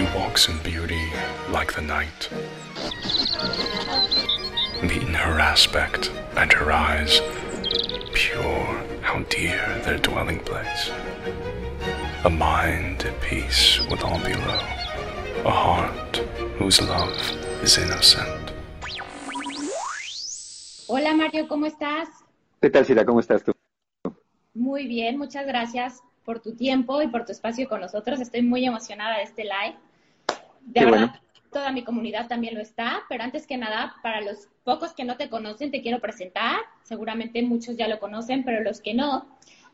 She walks in beauty like the night. Meet in her aspect and her eyes, pure, how dear their dwelling place. A mind at peace with all below, a heart whose love is innocent. Hola Mario, ¿cómo estás? ¿Qué tal, Sira? ¿Cómo estás tú? Muy bien, muchas gracias por tu tiempo y por tu espacio con nosotros. Estoy muy emocionada de este live. De verdad, bueno. toda mi comunidad también lo está, pero antes que nada, para los pocos que no te conocen, te quiero presentar. Seguramente muchos ya lo conocen, pero los que no.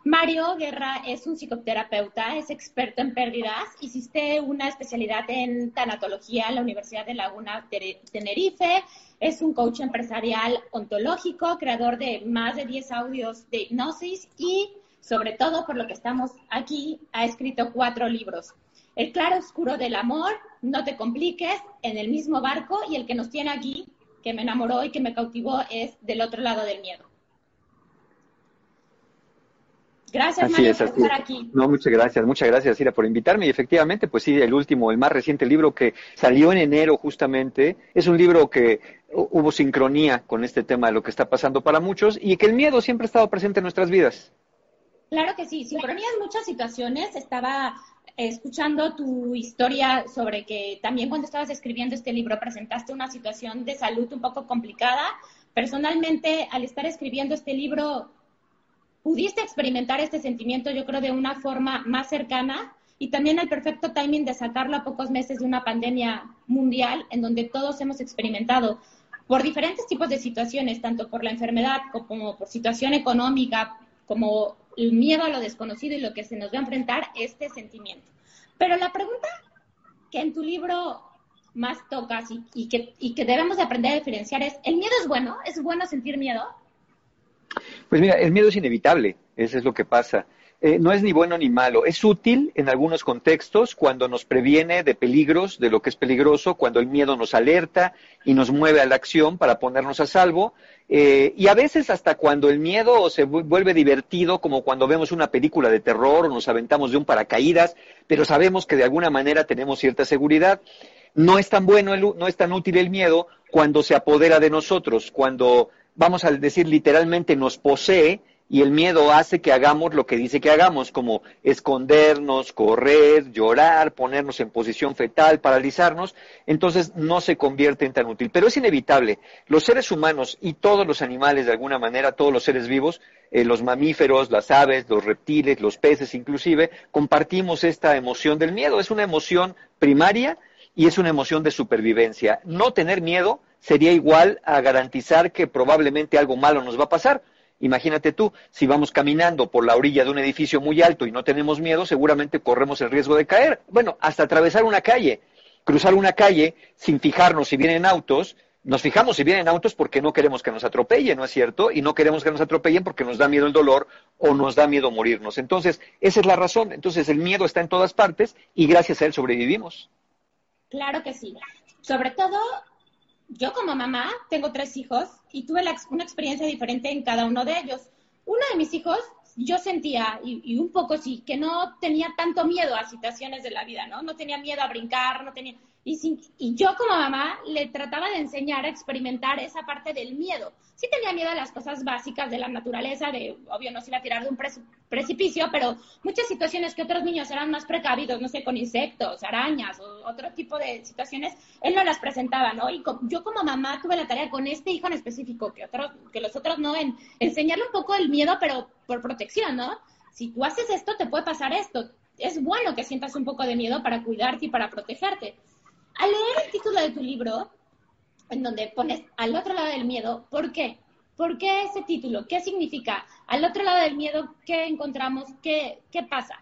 Mario Guerra es un psicoterapeuta, es experto en pérdidas. Hiciste una especialidad en tanatología en la Universidad de Laguna Tenerife. Es un coach empresarial ontológico, creador de más de 10 audios de hipnosis y, sobre todo, por lo que estamos aquí, ha escrito cuatro libros. El claro oscuro del amor, No te compliques, En el mismo barco y el que nos tiene aquí, que me enamoró y que me cautivó, es Del otro lado del miedo. Gracias, Así Mario, es, por así estar es. aquí. No, muchas gracias, muchas gracias, Sira, por invitarme. Y efectivamente, pues sí, el último, el más reciente libro que salió en enero justamente, es un libro que hu- hubo sincronía con este tema de lo que está pasando para muchos y que el miedo siempre ha estado presente en nuestras vidas. Claro que sí, sincronía en muchas situaciones. Estaba escuchando tu historia sobre que también cuando estabas escribiendo este libro presentaste una situación de salud un poco complicada. Personalmente, al estar escribiendo este libro, pudiste experimentar este sentimiento, yo creo, de una forma más cercana y también el perfecto timing de sacarlo a pocos meses de una pandemia mundial en donde todos hemos experimentado por diferentes tipos de situaciones, tanto por la enfermedad como por situación económica, como el miedo a lo desconocido y lo que se nos va a enfrentar, este sentimiento. Pero la pregunta que en tu libro más tocas y, y que, y que debemos de aprender a diferenciar es, ¿el miedo es bueno? ¿Es bueno sentir miedo? Pues mira, el miedo es inevitable, eso es lo que pasa. Eh, no es ni bueno ni malo, es útil en algunos contextos cuando nos previene de peligros, de lo que es peligroso, cuando el miedo nos alerta y nos mueve a la acción para ponernos a salvo, eh, y a veces hasta cuando el miedo se vu- vuelve divertido, como cuando vemos una película de terror o nos aventamos de un paracaídas, pero sabemos que de alguna manera tenemos cierta seguridad. No es tan bueno, el no es tan útil el miedo cuando se apodera de nosotros, cuando, vamos a decir literalmente, nos posee y el miedo hace que hagamos lo que dice que hagamos, como escondernos, correr, llorar, ponernos en posición fetal, paralizarnos, entonces no se convierte en tan útil. Pero es inevitable. Los seres humanos y todos los animales, de alguna manera, todos los seres vivos, eh, los mamíferos, las aves, los reptiles, los peces inclusive, compartimos esta emoción del miedo. Es una emoción primaria y es una emoción de supervivencia. No tener miedo sería igual a garantizar que probablemente algo malo nos va a pasar. Imagínate tú, si vamos caminando por la orilla de un edificio muy alto y no tenemos miedo, seguramente corremos el riesgo de caer. Bueno, hasta atravesar una calle, cruzar una calle sin fijarnos si vienen autos, nos fijamos si vienen autos porque no queremos que nos atropellen, ¿no es cierto? Y no queremos que nos atropellen porque nos da miedo el dolor o nos da miedo morirnos. Entonces, esa es la razón. Entonces, el miedo está en todas partes y gracias a él sobrevivimos. Claro que sí. Sobre todo, yo como mamá tengo tres hijos y tuve una experiencia diferente en cada uno de ellos. Uno de mis hijos, yo sentía, y, y un poco sí, que no tenía tanto miedo a situaciones de la vida, ¿no? No tenía miedo a brincar, no tenía... Y, sin- yo como mamá le trataba de enseñar a experimentar esa parte del miedo. Sí tenía miedo a las cosas básicas de la naturaleza, de, obvio, no se iba a tirar de un preci- precipicio, pero muchas situaciones que otros niños eran más precavidos, no sé, con insectos, arañas o otro tipo de situaciones, él no las presentaba, ¿no? Y yo como mamá tuve la tarea con este hijo en específico, que, otros, que los otros no, en enseñarle un poco el miedo, pero por protección, ¿no? Si tú haces esto, te puede pasar esto. Es bueno que sientas un poco de miedo para cuidarte y para protegerte. Al leer el título de tu libro, en donde pones al otro lado del miedo, ¿por qué? ¿Por qué ese título? ¿Qué significa? Al otro lado del miedo, ¿qué encontramos? ¿Qué, qué pasa?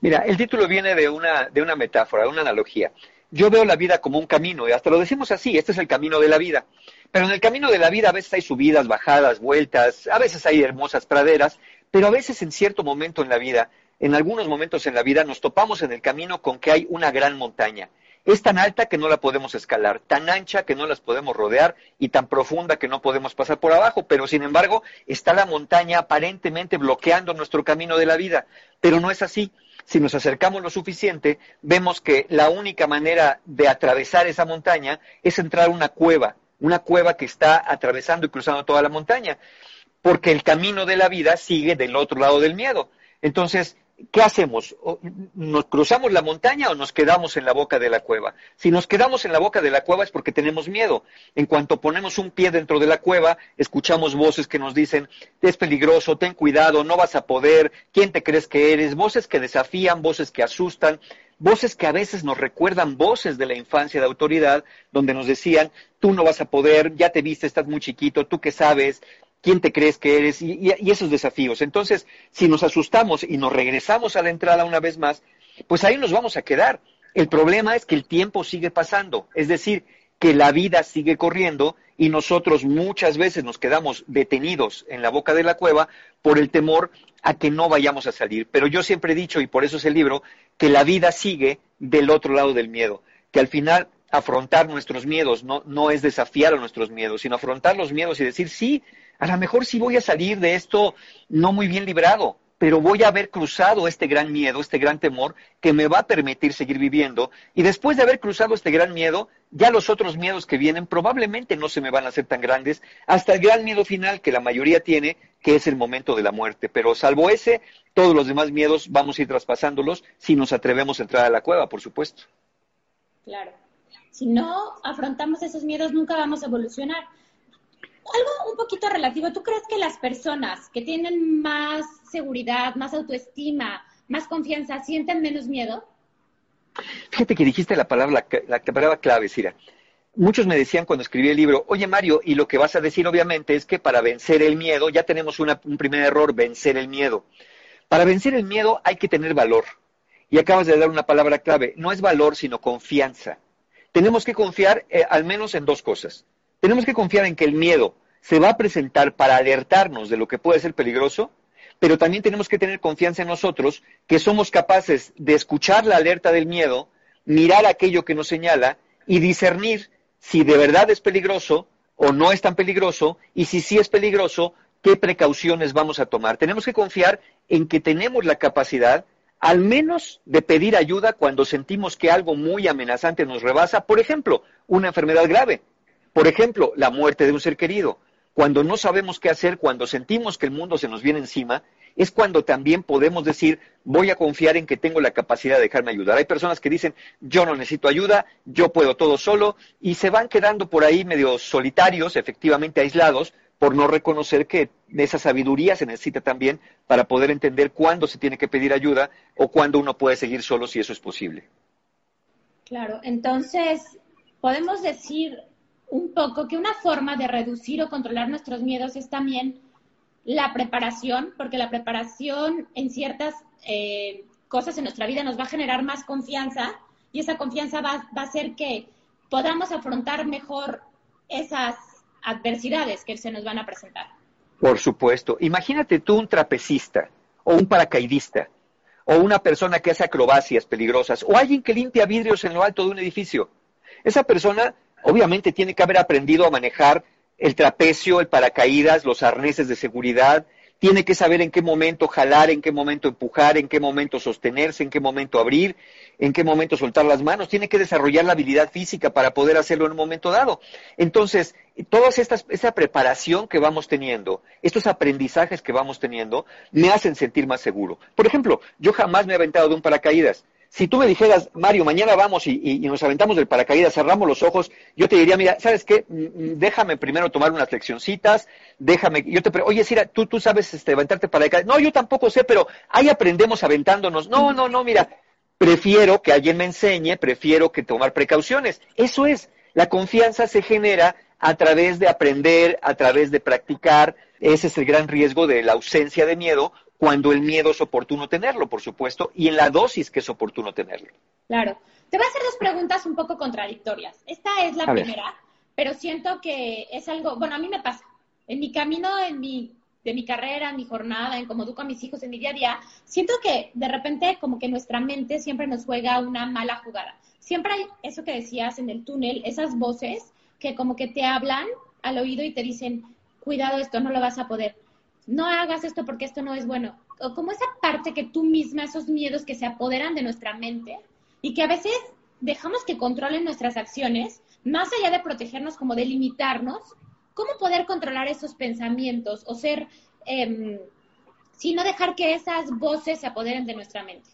Mira, el título viene de una, de una metáfora, de una analogía. Yo veo la vida como un camino, y hasta lo decimos así, este es el camino de la vida. Pero en el camino de la vida a veces hay subidas, bajadas, vueltas, a veces hay hermosas praderas, pero a veces en cierto momento en la vida, en algunos momentos en la vida, nos topamos en el camino con que hay una gran montaña. Es tan alta que no la podemos escalar, tan ancha que no las podemos rodear y tan profunda que no podemos pasar por abajo, pero sin embargo está la montaña aparentemente bloqueando nuestro camino de la vida, pero no es así. Si nos acercamos lo suficiente, vemos que la única manera de atravesar esa montaña es entrar a una cueva, una cueva que está atravesando y cruzando toda la montaña, porque el camino de la vida sigue del otro lado del miedo. Entonces, ¿qué hacemos? ¿Nos cruzamos la montaña o nos quedamos en la boca de la cueva? Si nos quedamos en la boca de la cueva es porque tenemos miedo. En cuanto ponemos un pie dentro de la cueva, escuchamos voces que nos dicen, es peligroso, ten cuidado, no vas a poder, ¿quién te crees que eres? Voces que desafían, voces que asustan, voces que a veces nos recuerdan voces de la infancia de autoridad, donde nos decían, tú no vas a poder, ya te viste, estás muy chiquito, tú qué sabes, quién te crees que eres y, esos desafíos. Entonces, si nos asustamos y nos regresamos a la entrada una vez más, pues ahí nos vamos a quedar. El problema es que el tiempo sigue pasando, es decir, que la vida sigue corriendo y nosotros muchas veces nos quedamos detenidos en la boca de la cueva por el temor a que no vayamos a salir. Pero yo siempre he dicho, y por eso es el libro, que la vida sigue del otro lado del miedo, que al final afrontar nuestros miedos no, no es desafiar a nuestros miedos, sino afrontar los miedos y decir, sí, a lo mejor sí voy a salir de esto no muy bien librado, pero voy a haber cruzado este gran miedo, este gran temor que me va a permitir seguir viviendo. Y después de haber cruzado este gran miedo, ya los otros miedos que vienen probablemente no se me van a hacer tan grandes, hasta el gran miedo final que la mayoría tiene, que es el momento de la muerte. Pero salvo ese, todos los demás miedos vamos a ir traspasándolos si nos atrevemos a entrar a la cueva, por supuesto. Claro. Si no afrontamos esos miedos, nunca vamos a evolucionar algo un poquito relativo. ¿Tú crees que las personas que tienen más seguridad, más autoestima, más confianza, sienten menos miedo? Fíjate que dijiste la palabra, la, palabra clave, Cira. Muchos me decían cuando escribí el libro, oye Mario, y lo que vas a decir obviamente es que para vencer el miedo, ya tenemos un primer error, vencer el miedo. Para vencer el miedo hay que tener valor. Y acabas de dar una palabra clave, no es valor, sino confianza. Tenemos que confiar eh, al menos en dos cosas. Tenemos que confiar en que el miedo se va a presentar para alertarnos de lo que puede ser peligroso, pero también tenemos que tener confianza en nosotros que somos capaces de escuchar la alerta del miedo, mirar aquello que nos señala y discernir si de verdad es peligroso o no es tan peligroso y si sí es peligroso, qué precauciones vamos a tomar. Tenemos que confiar en que tenemos la capacidad al menos de pedir ayuda cuando sentimos que algo muy amenazante nos rebasa, por ejemplo, una enfermedad grave. Por ejemplo, la muerte de un ser querido. Cuando no sabemos qué hacer, cuando sentimos que el mundo se nos viene encima, es cuando también podemos decir, voy a confiar en que tengo la capacidad de dejarme ayudar. Hay personas que dicen, yo no necesito ayuda, yo puedo todo solo, y se van quedando por ahí medio solitarios, efectivamente aislados, por no reconocer que esa sabiduría se necesita también para poder entender cuándo se tiene que pedir ayuda o cuándo uno puede seguir solo si eso es posible. Claro, entonces podemos decir un poco que una forma de reducir o controlar nuestros miedos es también la preparación, porque la preparación en ciertas eh, cosas en nuestra vida nos va a generar más confianza y esa confianza va, va a hacer que podamos afrontar mejor esas adversidades que se nos van a presentar. Por supuesto. Imagínate tú un trapecista o un paracaidista o una persona que hace acrobacias peligrosas o alguien que limpia vidrios en lo alto de un edificio. Esa persona obviamente tiene que haber aprendido a manejar el trapecio, el paracaídas, los arneses de seguridad, tiene que saber en qué momento jalar, en qué momento empujar, en qué momento sostenerse, en qué momento abrir, en qué momento soltar las manos, tiene que desarrollar la habilidad física para poder hacerlo en un momento dado. Entonces, toda esa preparación que vamos teniendo, estos aprendizajes que vamos teniendo, me hacen sentir más seguro. Por ejemplo, yo jamás me he aventado de un paracaídas si tú me dijeras, Mario, mañana vamos y, nos aventamos del paracaídas, cerramos los ojos, yo te diría, mira, ¿sabes qué? Mm, mm, déjame primero tomar unas leccioncitas, déjame, yo te oye, Sira, ¿tú, tú sabes este, aventarte paracaídas? No, yo tampoco sé, pero ahí aprendemos aventándonos. No, no, no, mira, prefiero que alguien me enseñe, prefiero que tomar precauciones. Eso es, la confianza se genera a través de aprender, a través de practicar. Ese es el gran riesgo de la ausencia de miedo cuando el miedo es oportuno tenerlo, por supuesto, y en la dosis que es oportuno tenerlo. Claro. Te voy a hacer dos preguntas un poco contradictorias. Esta es la primera, pero siento que es algo, bueno, a mí me pasa. En mi camino, en mi, de mi carrera, en mi jornada, en cómo educo a mis hijos, en mi día a día, siento que de repente como que nuestra mente siempre nos juega una mala jugada. siempre hay eso que decías en el túnel, esas voces que como que te hablan al oído y te dicen, cuidado, esto no lo vas a poder, no hagas esto porque esto no es bueno. O como esa parte que tú misma, esos miedos que se apoderan de nuestra mente y que a veces dejamos que controlen nuestras acciones, más allá de protegernos como de limitarnos, ¿cómo poder controlar esos pensamientos o ser, eh, no dejar que esas voces se apoderen de nuestra mente?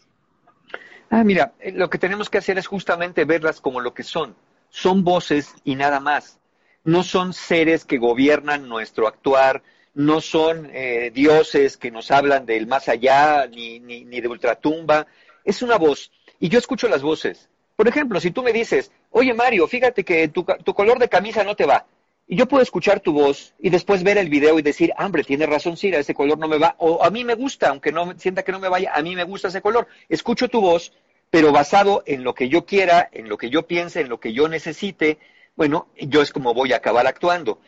Ah, mira, eh, lo que tenemos que hacer es justamente verlas como lo que son. Son voces y nada más. No son seres que gobiernan nuestro actuar, no son eh, dioses que nos hablan del más allá ni, ni, ni de ultratumba. Es una voz. Y yo escucho las voces. Por ejemplo, si tú me dices, oye Mario, fíjate que tu, tu color de camisa no te va. Y yo puedo escuchar tu voz y después ver el video y decir, hombre, tiene razón Cira, ese color no me va. O a mí me gusta, aunque no sienta que no me vaya, a mí me gusta ese color. Escucho tu voz, pero basado en lo que yo quiera, en lo que yo piense, en lo que yo necesite, bueno, yo es como voy a acabar actuando.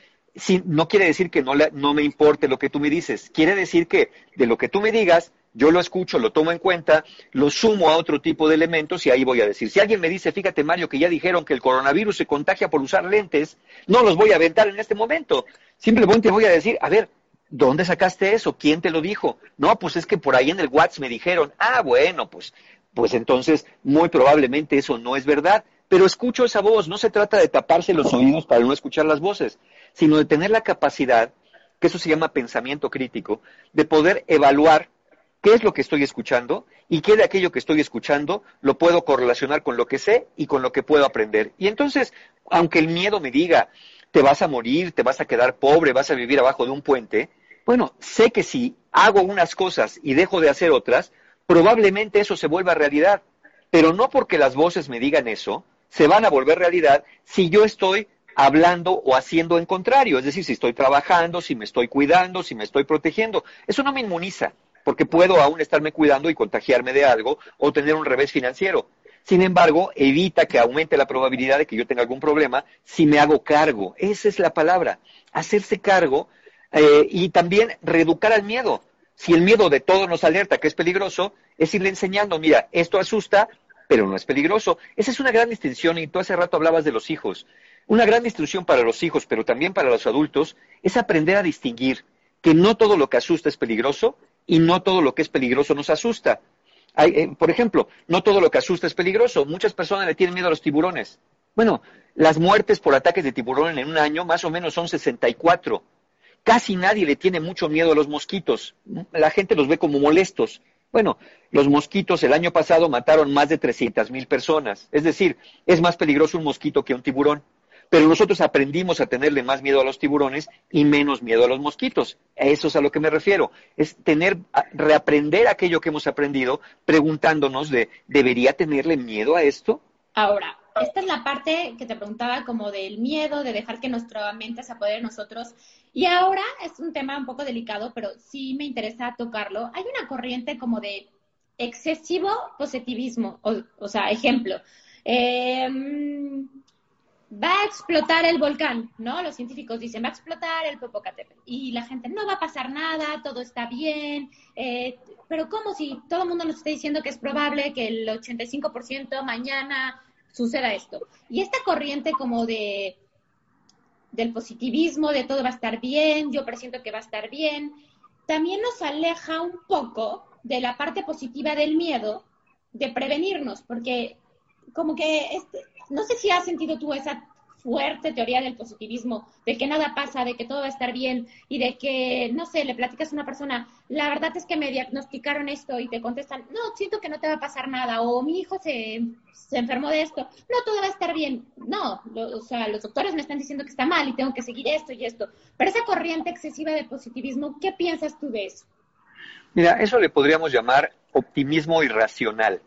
No quiere decir que no, no me importe lo que tú me dices, quiere decir que de lo que tú me digas, yo lo escucho, lo tomo en cuenta, lo sumo a otro tipo de elementos y ahí voy a decir. Si alguien me dice, fíjate Mario, que ya dijeron que el coronavirus se contagia por usar lentes, no los voy a aventar en este momento. Simplemente voy a decir, a ver, ¿dónde sacaste eso? ¿Quién te lo dijo? No, pues es que por ahí en el WhatsApp me dijeron, ah, bueno, pues, pues entonces muy probablemente eso no es verdad. Pero escucho esa voz, no se trata de taparse los oídos para no escuchar las voces, sino de tener la capacidad, que eso se llama pensamiento crítico, de poder evaluar qué es lo que estoy escuchando y qué de aquello que estoy escuchando lo puedo correlacionar con lo que sé y con lo que puedo aprender. Y entonces, aunque el miedo me diga, te vas a morir, te vas a quedar pobre, vas a vivir abajo de un puente, bueno, sé que si hago unas cosas y dejo de hacer otras, probablemente eso se vuelva realidad. Pero no porque las voces me digan eso, se van a volver realidad si yo estoy hablando o haciendo en contrario. Es decir, si estoy trabajando, si me estoy cuidando, si me estoy protegiendo. Eso no me inmuniza porque puedo aún estarme cuidando y contagiarme de algo o tener un revés financiero. Sin embargo, evita que aumente la probabilidad de que yo tenga algún problema si me hago cargo. Esa es la palabra, hacerse cargo eh, y también reeducar al miedo. Si el miedo de todo nos alerta que es peligroso, es irle enseñando, mira, esto asusta, pero no es peligroso. Esa es una gran distinción y tú hace rato hablabas de los hijos. Una gran distinción para los hijos, pero también para los adultos, es aprender a distinguir que no todo lo que asusta es peligroso y no todo lo que es peligroso nos asusta. Eh, por ejemplo, no todo lo que asusta es peligroso. Muchas personas le tienen miedo a los tiburones. Bueno, las muertes por ataques de tiburón en un año más o menos son 64. Casi nadie le tiene mucho miedo a los mosquitos. La gente los ve como molestos. Bueno, los mosquitos el año pasado mataron más de 300 mil personas. Es decir, es más peligroso un mosquito que un tiburón. Pero nosotros aprendimos a tenerle más miedo a los tiburones y menos miedo a los mosquitos. A eso es a lo que me refiero. Es tener, reaprender aquello que hemos aprendido preguntándonos de, ¿debería tenerle miedo a esto? Ahora, esta es la parte que te preguntaba como del miedo, de dejar que nuestra mente se apodere de nosotros. Y ahora es un tema un poco delicado, pero sí me interesa tocarlo. Hay una corriente como de excesivo positivismo, o, sea, ejemplo. Eh, va a explotar el volcán, ¿no? Los científicos dicen, va a explotar el Popocatépetl. Y la gente, no va a pasar nada, todo está bien. Eh, pero ¿cómo si todo el mundo nos está diciendo que es probable que el 85% mañana suceda esto? Y esta corriente como de del positivismo, de todo va a estar bien, yo presiento que va a estar bien, también nos aleja un poco de la parte positiva del miedo, de prevenirnos, porque como que este, no sé si has sentido tú esa fuerte teoría del positivismo, de que nada pasa, de que todo va a estar bien y de que, no sé, le platicas a una persona, la verdad es que me diagnosticaron esto y te contestan, no, siento que no te va a pasar nada o mi hijo se, se enfermó de esto, no, todo va a estar bien. No, o sea, los doctores me están diciendo que está mal y tengo que seguir esto y esto. Pero esa corriente excesiva de positivismo, ¿qué piensas tú de eso? Mira, eso le podríamos llamar optimismo irracional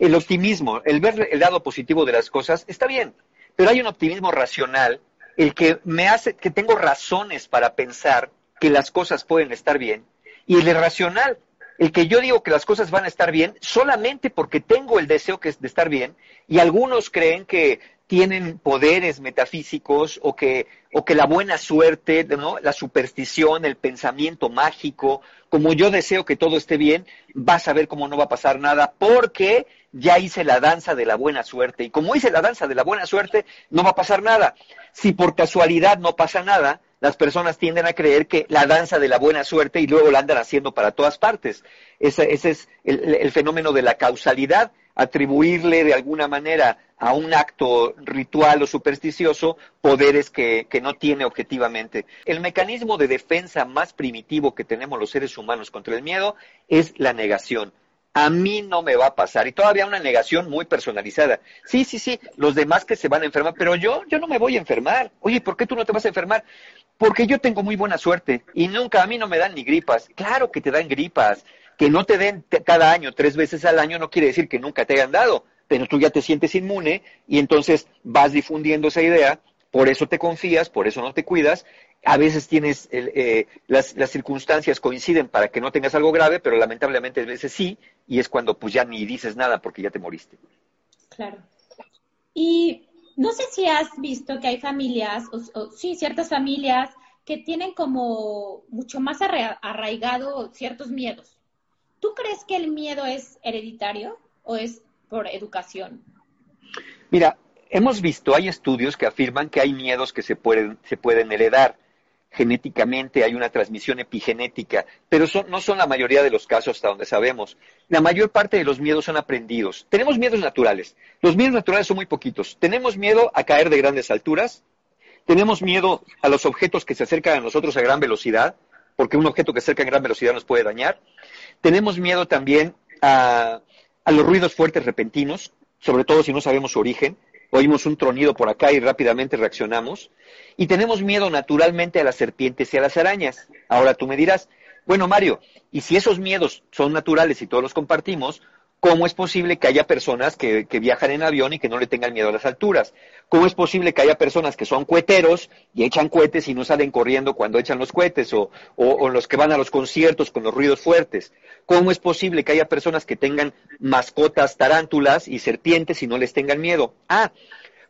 el optimismo, el ver el lado positivo de las cosas, está bien, pero hay un optimismo racional, el que me hace, que tengo razones para pensar que las cosas pueden estar bien, y el irracional, el que yo digo que las cosas van a estar bien solamente porque tengo el deseo que de estar bien y algunos creen que tienen poderes metafísicos o que, o que la buena suerte, ¿no? la superstición, el pensamiento mágico, como yo deseo que todo esté bien, vas a ver cómo no va a pasar nada, porque ya hice la danza de la buena suerte. Y como hice la danza de la buena suerte, no va a pasar nada. Si por casualidad no pasa nada, las personas tienden a creer que la danza de la buena suerte y luego la andan haciendo para todas partes. Ese, es el fenómeno de la causalidad atribuirle de alguna manera a un acto ritual o supersticioso poderes que, no tiene objetivamente. El mecanismo de defensa más primitivo que tenemos los seres humanos contra el miedo es la negación. A mí no me va a pasar. Y todavía una negación muy personalizada. Sí, sí, sí, los demás que se van a enfermar, pero yo, yo no me voy a enfermar. Oye, ¿por qué tú no te vas a enfermar? Porque yo tengo muy buena suerte y nunca a mí no me dan ni gripas. Claro que te dan gripas, que no te den cada año, tres veces al año, no quiere decir que nunca te hayan dado, pero tú ya te sientes inmune y entonces vas difundiendo esa idea, por eso te confías, por eso no te cuidas. A veces tienes, eh, las, las, circunstancias coinciden para que no tengas algo grave, pero lamentablemente a veces sí, y es cuando pues ya ni dices nada porque ya te moriste. Claro. Y no sé si has visto que hay familias, o sí, ciertas familias que tienen como mucho más arraigado ciertos miedos. ¿Tú crees que el miedo es hereditario o es por educación? Mira, hemos visto, hay estudios que afirman que hay miedos que se pueden, se pueden heredar. Genéticamente hay una transmisión epigenética, pero no son la mayoría de los casos hasta donde sabemos. La mayor parte de los miedos son aprendidos. Tenemos miedos naturales. Los miedos naturales son muy poquitos. Tenemos miedo a caer de grandes alturas. Tenemos miedo a los objetos que se acercan a nosotros a gran velocidad, porque un objeto que se acerca a gran velocidad nos puede dañar. Tenemos miedo también a, los ruidos fuertes repentinos, sobre todo si no sabemos su origen. Oímos un tronido por acá y rápidamente reaccionamos. Y tenemos miedo naturalmente a las serpientes y a las arañas. Ahora tú me dirás, bueno Mario, y si esos miedos son naturales y todos los compartimos, ¿Cómo es posible que haya personas que, viajan en avión y que no le tengan miedo a las alturas? ¿Cómo es posible que haya personas que son cueteros y echan cohetes y no salen corriendo cuando echan los cohetes o, los que van a los conciertos con los ruidos fuertes? ¿Cómo es posible que haya personas que tengan mascotas tarántulas y serpientes y no les tengan miedo? Ah,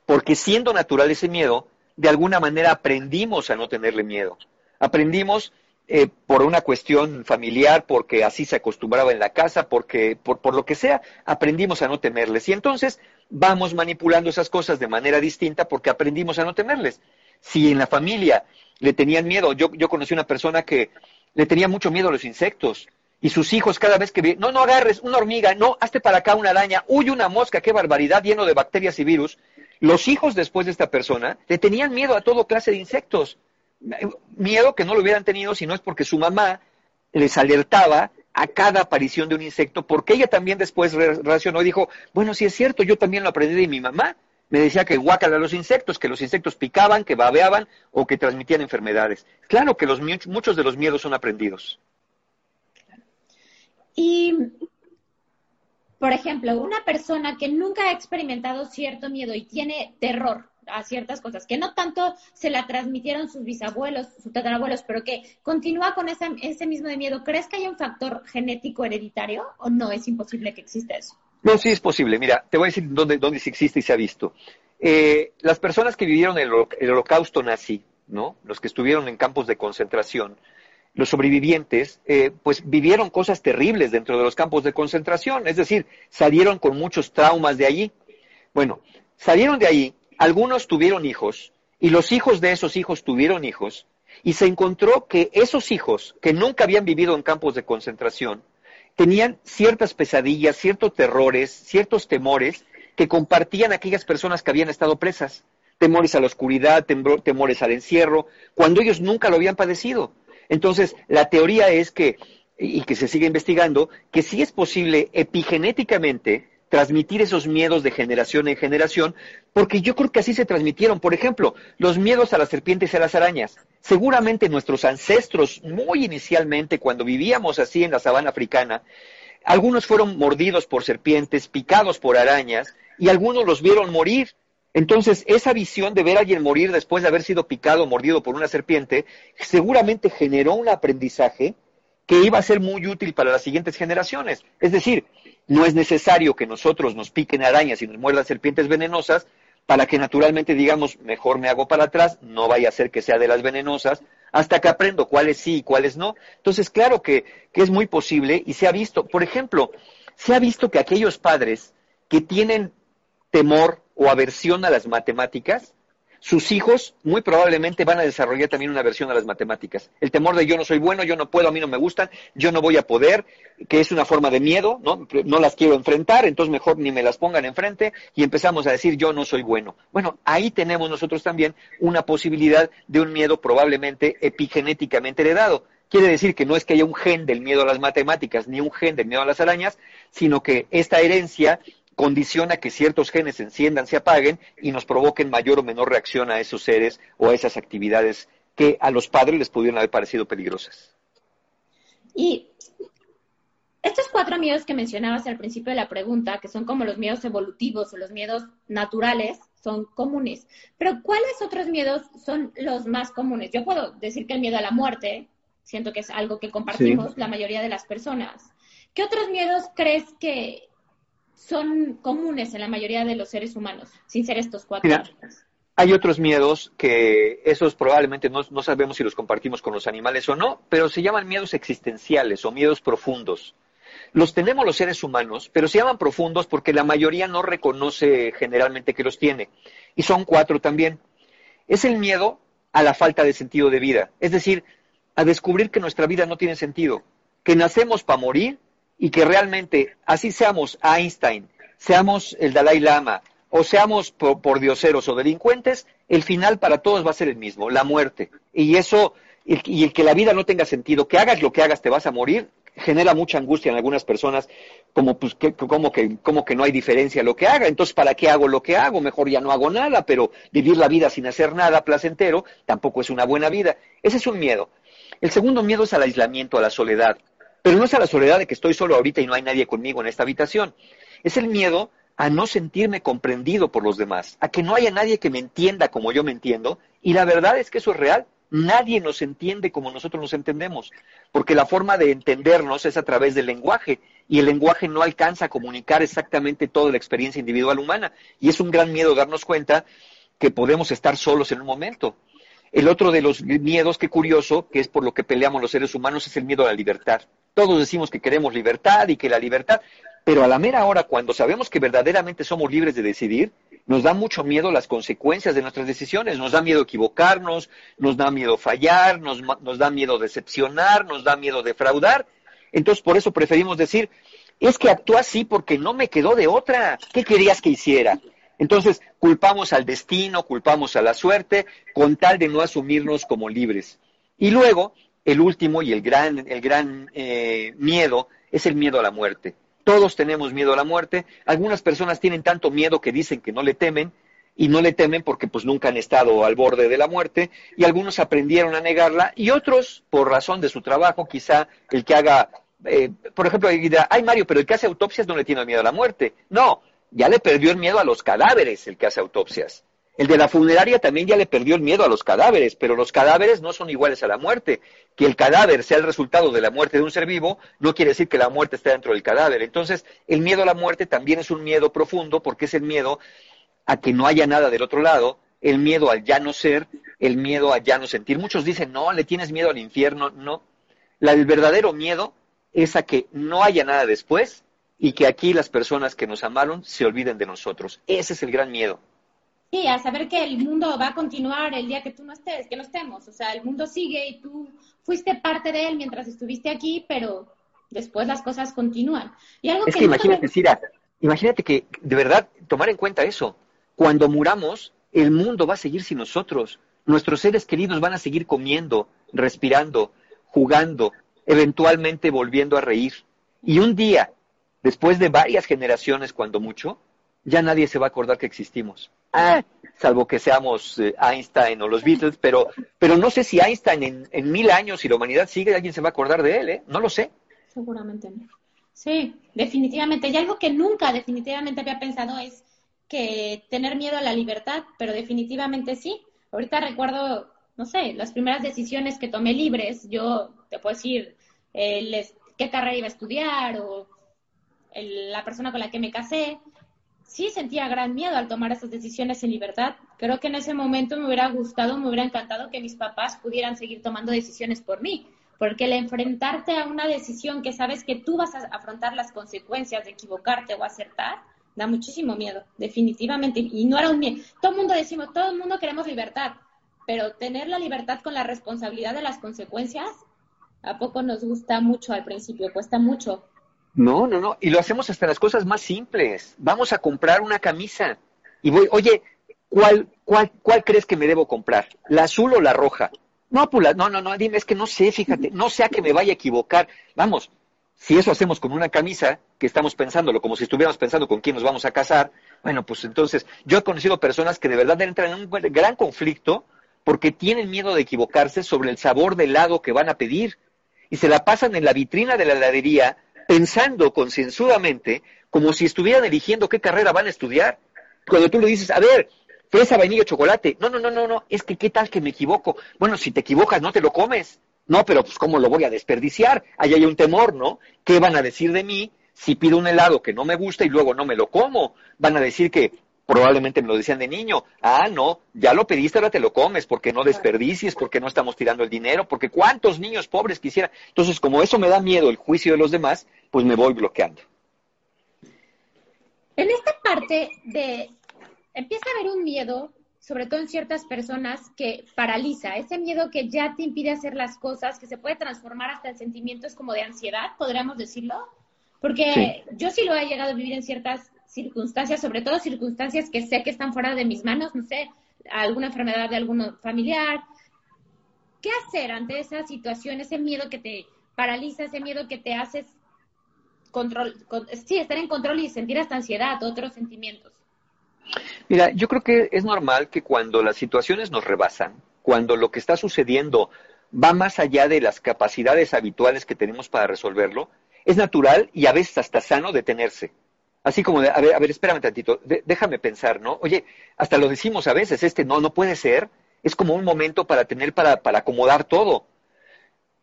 porque siendo natural ese miedo, de alguna manera aprendimos a no tenerle miedo. Aprendimos eh, por una cuestión familiar, porque así se acostumbraba en la casa, porque por, por, lo que sea, aprendimos a no temerles. Y entonces vamos manipulando esas cosas de manera distinta porque aprendimos a no temerles. Si en la familia le tenían miedo, yo, yo conocí una persona que le tenía mucho miedo a los insectos. Y sus hijos cada vez que no, no agarres una hormiga, no, hazte para acá una araña, huye una mosca, qué barbaridad, lleno de bacterias y virus. Los hijos después de esta persona le tenían miedo a todo clase de insectos miedo que no lo hubieran tenido si no es porque su mamá les alertaba a cada aparición de un insecto, porque ella también después reaccionó y dijo, bueno, si es cierto, yo también lo aprendí de mi mamá. Me decía que guácala los insectos, que los insectos picaban, que babeaban o que transmitían enfermedades. Claro que los, muchos de los miedos son aprendidos. Y, por ejemplo, una persona que nunca ha experimentado cierto miedo y tiene terror, a ciertas cosas, que no tanto se la transmitieron sus bisabuelos, sus tatarabuelos, pero que continúa con ese, ese mismo de miedo. ¿Crees que hay un factor genético hereditario o no es imposible que exista eso? No, sí es posible. Mira, te voy a decir dónde, dónde existe y se ha visto. Eh, las personas que vivieron el, el holocausto nazi, ¿no? Los que estuvieron en campos de concentración, los sobrevivientes, eh, pues vivieron cosas terribles dentro de los campos de concentración, es decir, salieron con muchos traumas de allí. Bueno, salieron de ahí algunos tuvieron hijos y los hijos de esos hijos tuvieron hijos y se encontró que esos hijos que nunca habían vivido en campos de concentración tenían ciertas pesadillas, ciertos terrores, ciertos temores que compartían aquellas personas que habían estado presas. Temores a la oscuridad, temores al encierro, cuando ellos nunca lo habían padecido. Entonces, la teoría es que, y que se sigue investigando, que sí es posible epigenéticamente transmitir esos miedos de generación en generación, porque yo creo que así se transmitieron. Por ejemplo, los miedos a las serpientes y a las arañas. Seguramente nuestros ancestros, muy inicialmente, cuando vivíamos así en la sabana africana, algunos fueron mordidos por serpientes, picados por arañas, y algunos los vieron morir. Entonces, esa visión de ver a alguien morir después de haber sido picado o mordido por una serpiente, seguramente generó un aprendizaje que iba a ser muy útil para las siguientes generaciones. Es decir, no es necesario que nosotros nos piquen arañas y nos muerdan serpientes venenosas para que naturalmente digamos, mejor me hago para atrás, no vaya a ser que sea de las venenosas, hasta que aprendo cuáles sí y cuáles no. Entonces, claro que, que es muy posible y se ha visto, por ejemplo, se ha visto que aquellos padres que tienen temor o aversión a las matemáticas, sus hijos muy probablemente van a desarrollar también una aversión a las matemáticas. El temor de yo no soy bueno, yo no puedo, a mí no me gustan, yo no voy a poder, que es una forma de miedo, ¿no? No las quiero enfrentar, entonces mejor ni me las pongan enfrente y empezamos a decir yo no soy bueno. Bueno, ahí tenemos nosotros también una posibilidad de un miedo probablemente epigenéticamente heredado. Quiere decir que no es que haya un gen del miedo a las matemáticas ni un gen del miedo a las arañas, sino que esta herencia condiciona que ciertos genes se enciendan, se apaguen y nos provoquen mayor o menor reacción a esos seres o a esas actividades que a los padres les pudieron haber parecido peligrosas. Y estos cuatro miedos que mencionabas al principio de la pregunta, que son como los miedos evolutivos o los miedos naturales, son comunes. Pero ¿cuáles otros miedos son los más comunes? Yo puedo decir que el miedo a la muerte, siento que es algo que compartimos la mayoría de las personas. ¿Qué otros miedos crees que son comunes en la mayoría de los seres humanos, sin ser estos cuatro. hay otros miedos que esos probablemente no, no, sabemos si los compartimos con los animales o no, pero se llaman miedos existenciales o miedos profundos. Los tenemos los seres humanos, pero se llaman profundos porque la mayoría no reconoce generalmente que los tiene. Y son cuatro también. Es el miedo a la falta de sentido de vida, es decir, a descubrir que nuestra vida no tiene sentido, que nacemos para morir y que realmente, así seamos Einstein, seamos el Dalai Lama, o seamos por, dioseros o delincuentes, el final para todos va a ser el mismo, la muerte. Y eso, y el que la vida no tenga sentido, que hagas lo que hagas, te vas a morir, genera mucha angustia en algunas personas, como, pues, que, como, que, como que no hay diferencia lo que haga. Entonces, ¿para qué hago lo que hago? Mejor ya no hago nada, pero vivir la vida sin hacer nada placentero tampoco es una buena vida. Ese es un miedo. El segundo miedo es al aislamiento, a la soledad. Pero no es a la soledad de que estoy solo ahorita y no hay nadie conmigo en esta habitación. Es el miedo a no sentirme comprendido por los demás, a que no haya nadie que me entienda como yo me entiendo. Y la verdad es que eso es real. Nadie nos entiende como nosotros nos entendemos, porque la forma de entendernos es a través del lenguaje, y el lenguaje no alcanza a comunicar exactamente toda la experiencia individual humana. Y es un gran miedo darnos cuenta que podemos estar solos en un momento. El otro de los miedos, qué curioso, que es por lo que peleamos los seres humanos, es el miedo a la libertad. Todos decimos que queremos libertad y que la libertad, pero a la mera hora, cuando sabemos que verdaderamente somos libres de decidir, nos da mucho miedo las consecuencias de nuestras decisiones, nos da miedo equivocarnos, nos da miedo fallar, nos, nos da miedo decepcionar, nos da miedo defraudar. Entonces, por eso preferimos decir, es que actuó así porque no me quedó de otra. ¿Qué querías que hiciera? Entonces, culpamos al destino, culpamos a la suerte, con tal de no asumirnos como libres. Y luego, el último y el gran, el gran eh, miedo es el miedo a la muerte. Todos tenemos miedo a la muerte. Algunas personas tienen tanto miedo que dicen que no le temen y no le temen porque pues nunca han estado al borde de la muerte y algunos aprendieron a negarla y otros por razón de su trabajo, quizá el que haga, eh, por ejemplo, ay Mario, pero el que hace autopsias no le tiene miedo a la muerte. No, ya le perdió el miedo a los cadáveres el que hace autopsias. El de la funeraria también ya le perdió el miedo a los cadáveres, pero los cadáveres no son iguales a la muerte. Que el cadáver sea el resultado de la muerte de un ser vivo no quiere decir que la muerte esté dentro del cadáver. Entonces, el miedo a la muerte también es un miedo profundo porque es el miedo a que no haya nada del otro lado, el miedo al ya no ser, el miedo a ya no sentir. Muchos dicen, no, le tienes miedo al infierno. No. el verdadero miedo es a que no haya nada después y que aquí las personas que nos amaron se olviden de nosotros. Ese es el gran miedo. Sí, a saber que el mundo va a continuar el día que tú no estés, que no estemos. O sea, el mundo sigue y tú fuiste parte de él mientras estuviste aquí, pero después las cosas continúan. Y algo es que, imagínate, Cira, imagínate que de verdad tomar en cuenta eso. Cuando muramos, el mundo va a seguir sin nosotros. Nuestros seres queridos van a seguir comiendo, respirando, jugando, eventualmente volviendo a reír. Y un día, después de varias generaciones, cuando mucho, ya nadie se va a acordar que existimos. Ah, salvo que seamos eh, Einstein o los Beatles, pero, pero no sé si Einstein en, mil años, si la humanidad sigue, alguien se va a acordar de él, ¿eh? No lo sé. Seguramente no. Sí, definitivamente. Y algo que nunca definitivamente había pensado es que tener miedo a la libertad, pero definitivamente sí. Ahorita recuerdo, no sé, las primeras decisiones que tomé libres, yo te puedo decir, qué carrera iba a estudiar o la persona con la que me casé. Sí sentía gran miedo al tomar esas decisiones en libertad. Creo que en ese momento me hubiera gustado, me hubiera encantado que mis papás pudieran seguir tomando decisiones por mí, porque el enfrentarte a una decisión que sabes que tú vas a afrontar las consecuencias de equivocarte o acertar, da muchísimo miedo, definitivamente. Y no era un miedo. Todo el mundo decimos, todo el mundo queremos libertad, pero tener la libertad con la responsabilidad de las consecuencias, ¿a poco nos gusta mucho al principio? Cuesta mucho. No, no, no. Y lo hacemos hasta las cosas más simples. Vamos a comprar una camisa. Y voy, oye, ¿cuál, cuál, cuál crees que me debo comprar? ¿La azul o la roja? No, pues no, no, no, dime, es que no sé, fíjate, no sea que me vaya a equivocar. Vamos, si eso hacemos con una camisa, que estamos pensándolo como si estuviéramos pensando con quién nos vamos a casar, bueno, pues entonces yo he conocido personas que de verdad entran en un gran conflicto porque tienen miedo de equivocarse sobre el sabor del helado que van a pedir y se la pasan en la vitrina de la heladería pensando concienzudamente como si estuvieran eligiendo qué carrera van a estudiar. Cuando tú le dices, a ver, fresa, vainilla, chocolate. No, no, no, no, no, es que qué tal que me equivoco. Bueno, si te equivocas, no te lo comes. No, pero pues cómo lo voy a desperdiciar. Ahí hay un temor, ¿no? ¿Qué van a decir de mí si pido un helado que no me gusta y luego no me lo como? Van a decir que probablemente me lo decían de niño. Ah, no, ya lo pediste, ahora te lo comes, porque no desperdicies, porque no estamos tirando el dinero, porque cuántos niños pobres quisieran. Entonces, como eso me da miedo el juicio de los demás, pues me voy bloqueando. En esta parte de empieza a haber un miedo, sobre todo en ciertas personas, que paraliza, ese miedo que ya te impide hacer las cosas, que se puede transformar hasta en sentimientos como de ansiedad, podríamos decirlo. Porque yo sí lo he llegado a vivir en ciertas circunstancias, sobre todo circunstancias que sé que están fuera de mis manos, no sé, alguna enfermedad de algún familiar. ¿Qué hacer ante esa situación, ese miedo que te paraliza, ese miedo que te haces control, sí, estar en control y sentir hasta ansiedad, otros sentimientos? Mira, yo creo que es normal que cuando las situaciones nos rebasan, cuando lo que está sucediendo va más allá de las capacidades habituales que tenemos para resolverlo, es natural y a veces hasta sano detenerse. Así como, de, a ver, a ver, espérame tantito, déjame pensar, ¿no? Oye, hasta lo decimos a veces, este no, no puede ser, es como un momento para tener, para, para acomodar todo.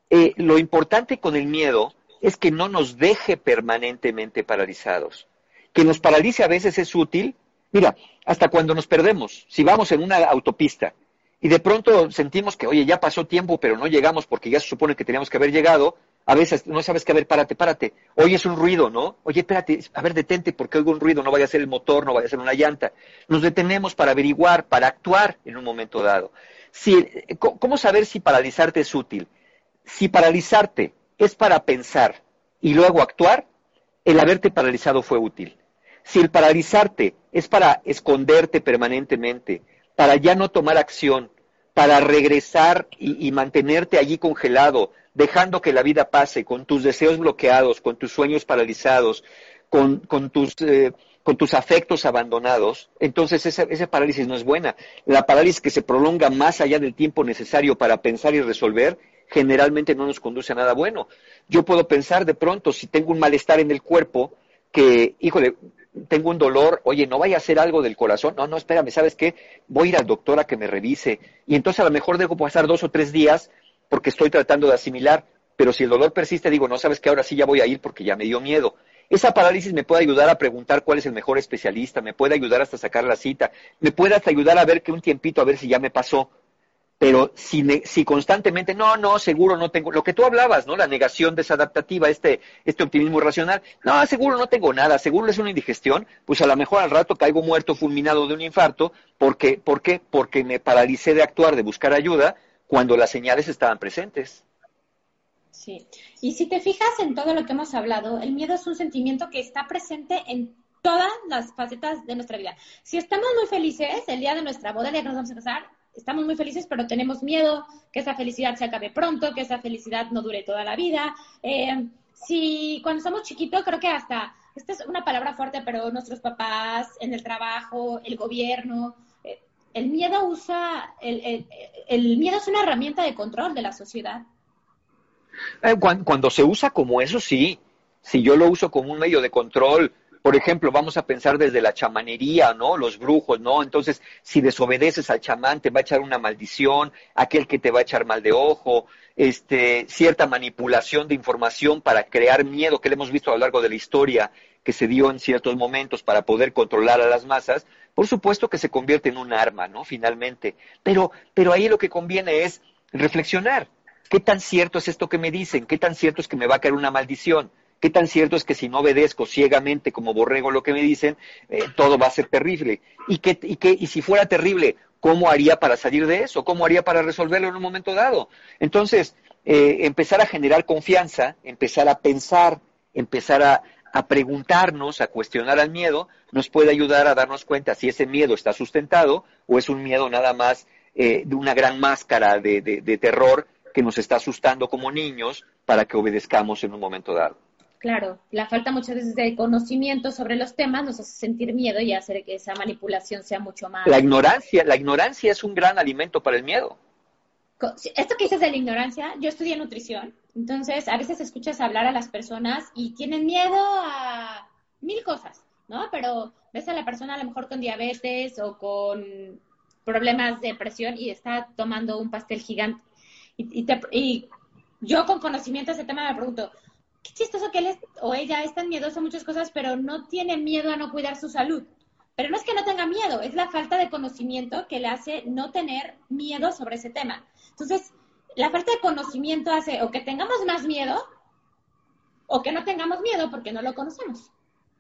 Eh, lo importante con el miedo es que no nos deje permanentemente paralizados. Que nos paralice a veces es útil, Mira, hasta cuando nos perdemos, si vamos en una autopista y de pronto sentimos que, oye, ya pasó tiempo, pero no llegamos porque ya se supone que teníamos que haber llegado, a veces no sabes que, a ver, párate, párate, oyes un ruido, ¿no? Oye, espérate, a ver, detente porque oigo un ruido, no vaya a ser el motor, no vaya a ser una llanta. Nos detenemos para averiguar, para actuar en un momento dado. Si, ¿Cómo saber si paralizarte es útil? Si paralizarte es para pensar y luego actuar, el haberte paralizado fue útil. Si el paralizarte es para esconderte permanentemente, para ya no tomar acción, para regresar y, mantenerte allí congelado, dejando que la vida pase, con tus deseos bloqueados, con tus sueños paralizados, con, tus, eh, con tus afectos abandonados, entonces esa, esa, parálisis no es buena. La parálisis que se prolonga más allá del tiempo necesario para pensar y resolver, generalmente no nos conduce a nada bueno. Yo puedo pensar de pronto, si tengo un malestar en el cuerpo, que, híjole, tengo un dolor, oye, no vaya a ser algo del corazón, no, no, espérame, ¿sabes qué? Voy a ir al doctor a que me revise. Y entonces a lo mejor debo pasar dos o tres días porque estoy tratando de asimilar, pero si el dolor persiste, digo, no sabes que ahora sí ya voy a ir porque ya me dio miedo. Esa parálisis me puede ayudar a preguntar cuál es el mejor especialista, me puede ayudar hasta sacar la cita, me puede hasta ayudar a ver que un tiempito, a ver si ya me pasó. Pero si, si constantemente, no, no, seguro no tengo, lo que tú hablabas, ¿no? La negación desadaptativa, este, este optimismo irracional, no, seguro no tengo nada, seguro es una indigestión, pues a lo mejor al rato caigo muerto, fulminado de un infarto, porque, ¿por qué? Porque me paralicé de actuar, de buscar ayuda, cuando las señales estaban presentes. Sí, y si te fijas en todo lo que hemos hablado, el miedo es un sentimiento que está presente en todas las facetas de nuestra vida. Si estamos muy felices, el día de nuestra boda, el día que nos vamos a casar, estamos muy felices, pero tenemos miedo que esa felicidad se acabe pronto, que esa felicidad no dure toda la vida. Eh, si cuando somos chiquitos, creo que hasta, esta es una palabra fuerte, pero nuestros papás, en el trabajo, el gobierno, el miedo usa, el, miedo es una herramienta de control de la sociedad. Eh, cuando, se usa como eso, sí. Si yo lo uso como un medio de control, Por ejemplo, vamos a pensar desde la chamanería, ¿no? Los brujos, ¿no? Entonces, si desobedeces al chamán, te va a echar una maldición, aquel que te va a echar mal de ojo, este, cierta manipulación de información para crear miedo que le hemos visto a lo largo de la historia que se dio en ciertos momentos para poder controlar a las masas, por supuesto que se convierte en un arma, ¿no? Finalmente. Pero, pero ahí lo que conviene es reflexionar. ¿Qué tan cierto es esto que me dicen? ¿Qué tan cierto es que me va a caer una maldición? ¿Qué tan cierto es que si no obedezco ciegamente como borrego lo que me dicen, eh, todo va a ser terrible? ¿Y, qué, y, qué, y si fuera terrible, ¿cómo haría para salir de eso? ¿Cómo haría para resolverlo en un momento dado? Entonces, eh, empezar a generar confianza, empezar a pensar, empezar a, a, preguntarnos, a cuestionar al miedo, nos puede ayudar a darnos cuenta si ese miedo está sustentado o es un miedo nada más eh, de una gran máscara de, de, de terror que nos está asustando como niños para que obedezcamos en un momento dado. Claro, la falta muchas veces de conocimiento sobre los temas nos hace sentir miedo y hacer que esa manipulación sea mucho más. La ignorancia, la ignorancia es un gran alimento para el miedo. Esto que dices de la ignorancia, yo estudié nutrición, entonces a veces escuchas hablar a las personas y tienen miedo a mil cosas, ¿no? Pero ves a la persona a lo mejor con diabetes o con problemas de presión y está tomando un pastel gigante. Y, te, y yo con conocimiento de ese tema me pregunto, qué chistoso que él o ella es tan miedoso a muchas cosas, pero no tiene miedo a no cuidar su salud. Pero no es que no tenga miedo, es la falta de conocimiento que le hace no tener miedo sobre ese tema. Entonces, la falta de conocimiento hace o que tengamos más miedo o que no tengamos miedo porque no lo conocemos.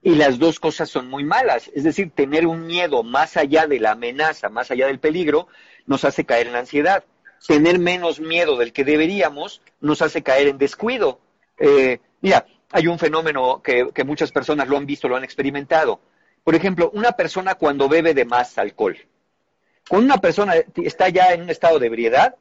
Y las dos cosas son muy malas. Es decir, tener un miedo más allá de la amenaza, más allá del peligro, nos hace caer en ansiedad. Tener menos miedo del que deberíamos nos hace caer en descuido. Eh, Mira, hay un fenómeno que, que, muchas personas lo han visto, lo han experimentado. Por ejemplo, una persona cuando bebe de más alcohol. Cuando una persona está ya en un estado de ebriedad,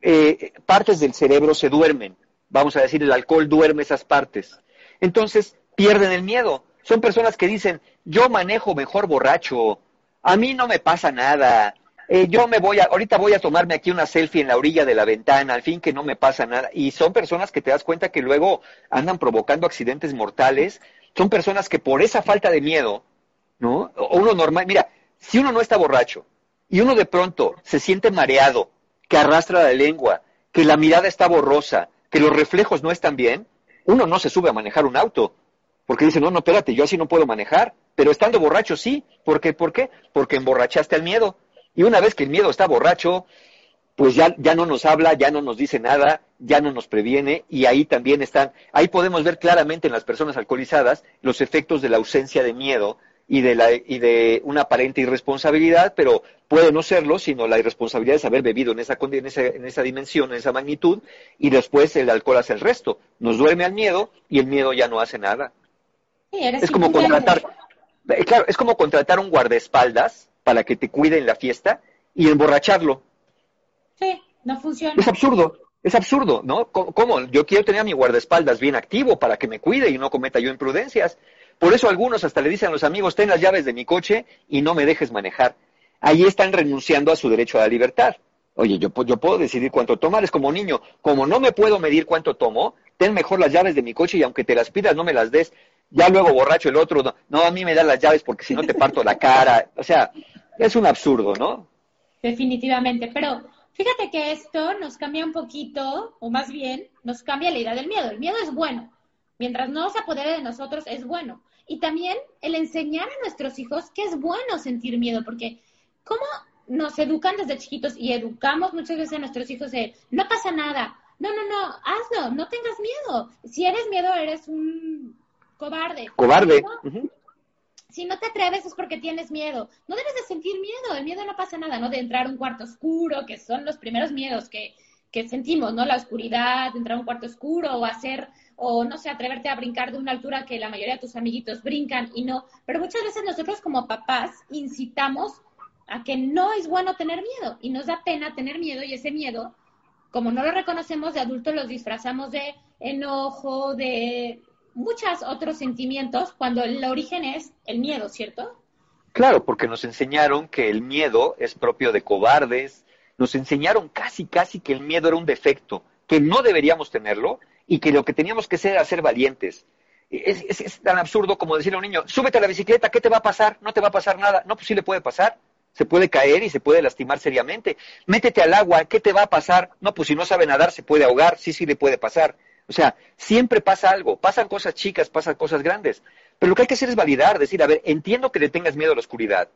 eh, partes del cerebro se duermen. Vamos a decir, el alcohol duerme esas partes. Entonces, pierden el miedo. Son personas que dicen, yo manejo mejor borracho, a mí no me pasa nada, eh, yo me voy a, ahorita voy a tomarme aquí una selfie en la orilla de la ventana, al fin que no me pasa nada. Y son personas que te das cuenta que luego andan provocando accidentes mortales. Son personas que por esa falta de miedo, ¿no? O uno normal, mira, si uno no está borracho y uno de pronto se siente mareado, que arrastra la lengua, que la mirada está borrosa, que los reflejos no están bien, uno no se sube a manejar un auto. Porque dice, no, no, espérate, yo así no puedo manejar. Pero estando borracho sí. ¿Por qué? ¿Por qué? Porque emborrachaste al miedo. Y una vez que el miedo está borracho, pues ya, ya no nos habla, ya no nos dice nada, ya no nos previene, y ahí también están, ahí podemos ver claramente en las personas alcoholizadas los efectos de la ausencia de miedo y de, la, y de una aparente irresponsabilidad, pero puede no serlo, sino la irresponsabilidad es haber bebido en esa, en esa, en esa dimensión, en esa magnitud, y después el alcohol hace el resto. Nos duerme al miedo y el miedo ya no hace nada. Sí, es como contratar, eh, claro, es como contratar un guardaespaldas para que te cuide en la fiesta y emborracharlo. Sí, no funciona. Es absurdo, es absurdo, ¿no? ¿Cómo? Yo quiero tener a mi guardaespaldas bien activo para que me cuide y no cometa yo imprudencias. Por eso algunos hasta le dicen a los amigos, ten las llaves de mi coche y no me dejes manejar. Ahí están renunciando a su derecho a la libertad. Oye, yo, yo puedo decidir cuánto tomar, es como niño. Como no me puedo medir cuánto tomo, ten mejor las llaves de mi coche y aunque te las pidas no me las des. Ya luego borracho el otro, no, no a mí me da las llaves porque si no te parto la cara. O sea, es un absurdo, ¿no? Definitivamente, pero fíjate que esto nos cambia un poquito, o más bien, nos cambia la idea del miedo. El miedo es bueno. Mientras no se apodere de nosotros, es bueno. Y también el enseñar a nuestros hijos que es bueno sentir miedo, porque ¿cómo nos educan desde chiquitos y educamos muchas veces a nuestros hijos de no pasa nada? No, no, no, hazlo, no tengas miedo. Si eres miedo, eres un cobarde. Cobarde. ¿No? Uh -huh si no te atreves es porque tienes miedo. No debes de sentir miedo, el miedo no pasa nada, ¿no? De entrar a un cuarto oscuro, que son los primeros miedos que, que sentimos, ¿no? La oscuridad, entrar a un cuarto oscuro o hacer, o no sé, atreverte a brincar de una altura que la mayoría de tus amiguitos brincan y no. Pero muchas veces nosotros como papás incitamos a que no es bueno tener miedo y nos da pena tener miedo y ese miedo, como no lo reconocemos de adultos, los disfrazamos de enojo, de muchos otros sentimientos cuando el origen es el miedo, ¿cierto? Claro, porque nos enseñaron que el miedo es propio de cobardes, nos enseñaron casi, casi que el miedo era un defecto, que no deberíamos tenerlo y que lo que teníamos que hacer era ser valientes. Es, tan absurdo como decirle a un niño, súbete a la bicicleta, ¿qué te va a pasar? No te va a pasar nada. No, pues sí le puede pasar. Se puede caer y se puede lastimar seriamente. Métete al agua, ¿qué te va a pasar? No, pues si no sabe nadar se puede ahogar, sí, sí le puede pasar. O sea, siempre pasa algo, pasan cosas chicas, pasan cosas grandes. Pero lo que hay que hacer es validar, decir, a ver, entiendo que le tengas miedo a la oscuridad,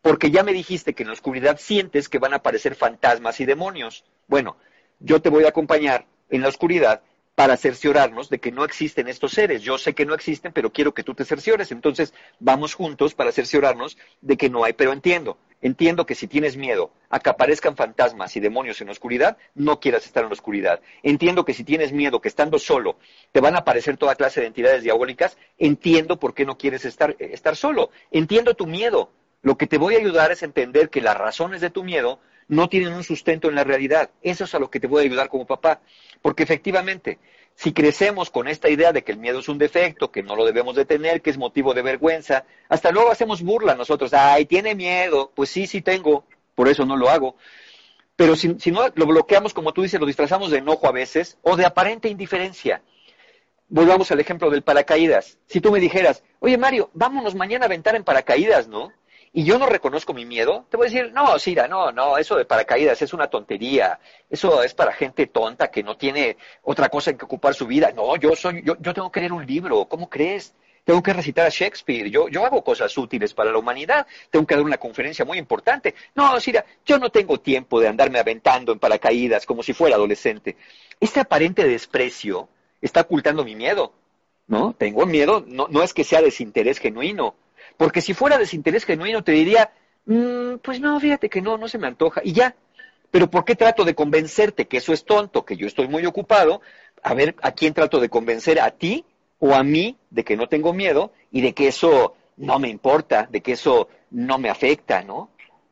porque ya me dijiste que en la oscuridad sientes que van a aparecer fantasmas y demonios. Bueno, yo te voy a acompañar en la oscuridad para cerciorarnos de que no existen estos seres. Yo sé que no existen, pero quiero que tú te cerciores. Entonces, vamos juntos para cerciorarnos de que no hay, pero entiendo. Entiendo que si tienes miedo a que aparezcan fantasmas y demonios en la oscuridad, no quieras estar en la oscuridad. Entiendo que si tienes miedo que estando solo te van a aparecer toda clase de entidades diabólicas, entiendo por qué no quieres estar, estar solo. Entiendo tu miedo. Lo que te voy a ayudar es entender que las razones de tu miedo no tienen un sustento en la realidad. Eso es a lo que te voy a ayudar como papá. Porque efectivamente, si crecemos con esta idea de que el miedo es un defecto, que no lo debemos de tener, que es motivo de vergüenza, hasta luego hacemos burla nosotros. Ay, tiene miedo. Pues sí, sí tengo, por eso no lo hago. Pero si, si no lo bloqueamos, como tú dices, lo disfrazamos de enojo a veces o de aparente indiferencia. Volvamos al ejemplo del paracaídas. Si tú me dijeras, oye Mario, vámonos mañana a aventar en paracaídas, ¿no? Y yo no reconozco mi miedo, te voy a decir, no, Sira, no, no, eso de paracaídas es una tontería, eso es para gente tonta que no tiene otra cosa en que ocupar su vida. No, yo soy, yo, yo tengo que leer un libro, ¿cómo crees? Tengo que recitar a Shakespeare, yo, yo hago cosas útiles para la humanidad, tengo que dar una conferencia muy importante. No, Sira, yo no tengo tiempo de andarme aventando en paracaídas como si fuera adolescente. Este aparente desprecio está ocultando mi miedo, ¿no? Tengo miedo, no, no es que sea desinterés genuino, porque si fuera desinterés genuino te diría, mm, pues no, fíjate que no, no se me antoja. Y ya. Pero ¿por qué trato de convencerte que eso es tonto, que yo estoy muy ocupado? A ver, ¿a quién trato de convencer? ¿A ti o a mí de que no tengo miedo y de que eso no me importa, de que eso no me afecta, ¿no?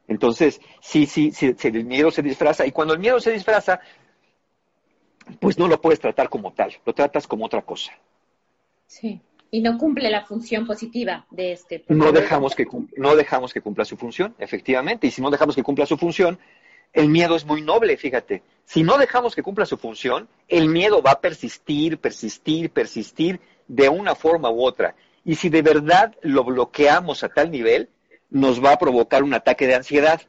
Entonces, sí, sí, sí, el miedo se disfraza. Y cuando el miedo se disfraza, pues no lo puedes tratar como tal, lo tratas como otra cosa. Sí y no cumple la función positiva de este. No dejamos, que, no dejamos que cumpla su función, efectivamente, y si no dejamos que cumpla su función, el miedo es muy noble, fíjate. Si no dejamos que cumpla su función, el miedo va a persistir, persistir, persistir de una forma u otra. Y si de verdad lo bloqueamos a tal nivel, nos va a provocar un ataque de ansiedad.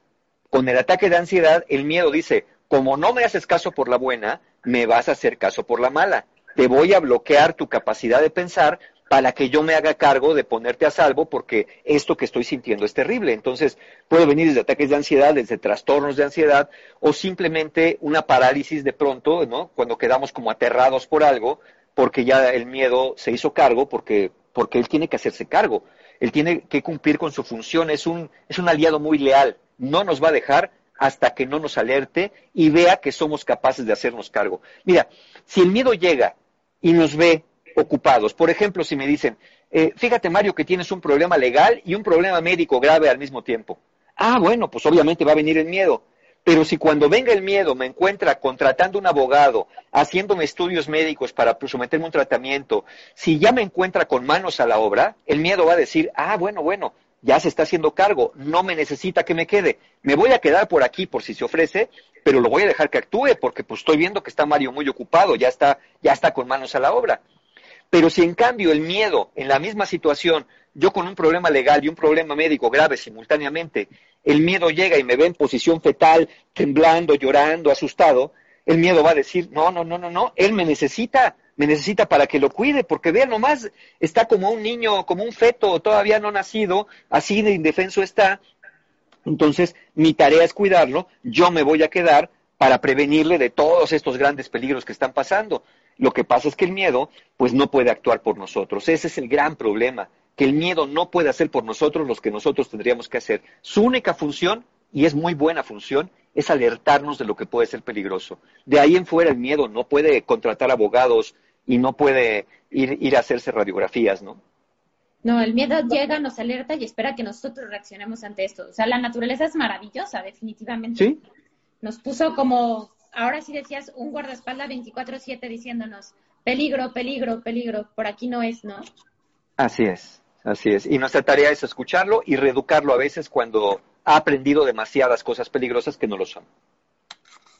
Con el ataque de ansiedad, el miedo dice, como no me haces caso por la buena, me vas a hacer caso por la mala. Te voy a bloquear tu capacidad de pensar para que yo me haga cargo de ponerte a salvo porque esto que estoy sintiendo es terrible. Entonces, puede venir desde ataques de ansiedad, desde trastornos de ansiedad o simplemente una parálisis de pronto, ¿no? Cuando quedamos como aterrados por algo porque ya el miedo se hizo cargo porque porque él tiene que hacerse cargo. Él tiene que cumplir con su función, es un es un aliado muy leal, no nos va a dejar hasta que no nos alerte y vea que somos capaces de hacernos cargo. Mira, si el miedo llega y nos ve ocupados. Por ejemplo, si me dicen, eh, fíjate Mario que tienes un problema legal y un problema médico grave al mismo tiempo. Ah, bueno, pues obviamente va a venir el miedo. Pero si cuando venga el miedo me encuentra contratando un abogado, haciéndome estudios médicos para someterme a un tratamiento, si ya me encuentra con manos a la obra, el miedo va a decir, ah, bueno, bueno, ya se está haciendo cargo, no me necesita que me quede, me voy a quedar por aquí por si se ofrece, pero lo voy a dejar que actúe porque pues estoy viendo que está Mario muy ocupado, ya está, ya está con manos a la obra. Pero si en cambio el miedo en la misma situación, yo con un problema legal y un problema médico grave simultáneamente, el miedo llega y me ve en posición fetal, temblando, llorando, asustado, el miedo va a decir, no, no, no, no, no, él me necesita, me necesita para que lo cuide, porque vea nomás, está como un niño, como un feto todavía no nacido, así de indefenso está. Entonces, mi tarea es cuidarlo, yo me voy a quedar para prevenirle de todos estos grandes peligros que están pasando. Lo que pasa es que el miedo, pues no puede actuar por nosotros. Ese es el gran problema, que el miedo no puede hacer por nosotros lo que nosotros tendríamos que hacer. Su única función, y es muy buena función, es alertarnos de lo que puede ser peligroso. De ahí en fuera el miedo no puede contratar abogados y no puede ir, ir a hacerse radiografías, ¿no? No, el miedo llega, nos alerta y espera que nosotros reaccionemos ante esto. O sea, la naturaleza es maravillosa, definitivamente. Sí. Nos puso como ahora sí decías un guardaespaldas 24/7 diciéndonos, peligro, peligro, peligro, por aquí no es, ¿no? Así es, así es. Y nuestra tarea es escucharlo y reeducarlo a veces cuando ha aprendido demasiadas cosas peligrosas que no lo son.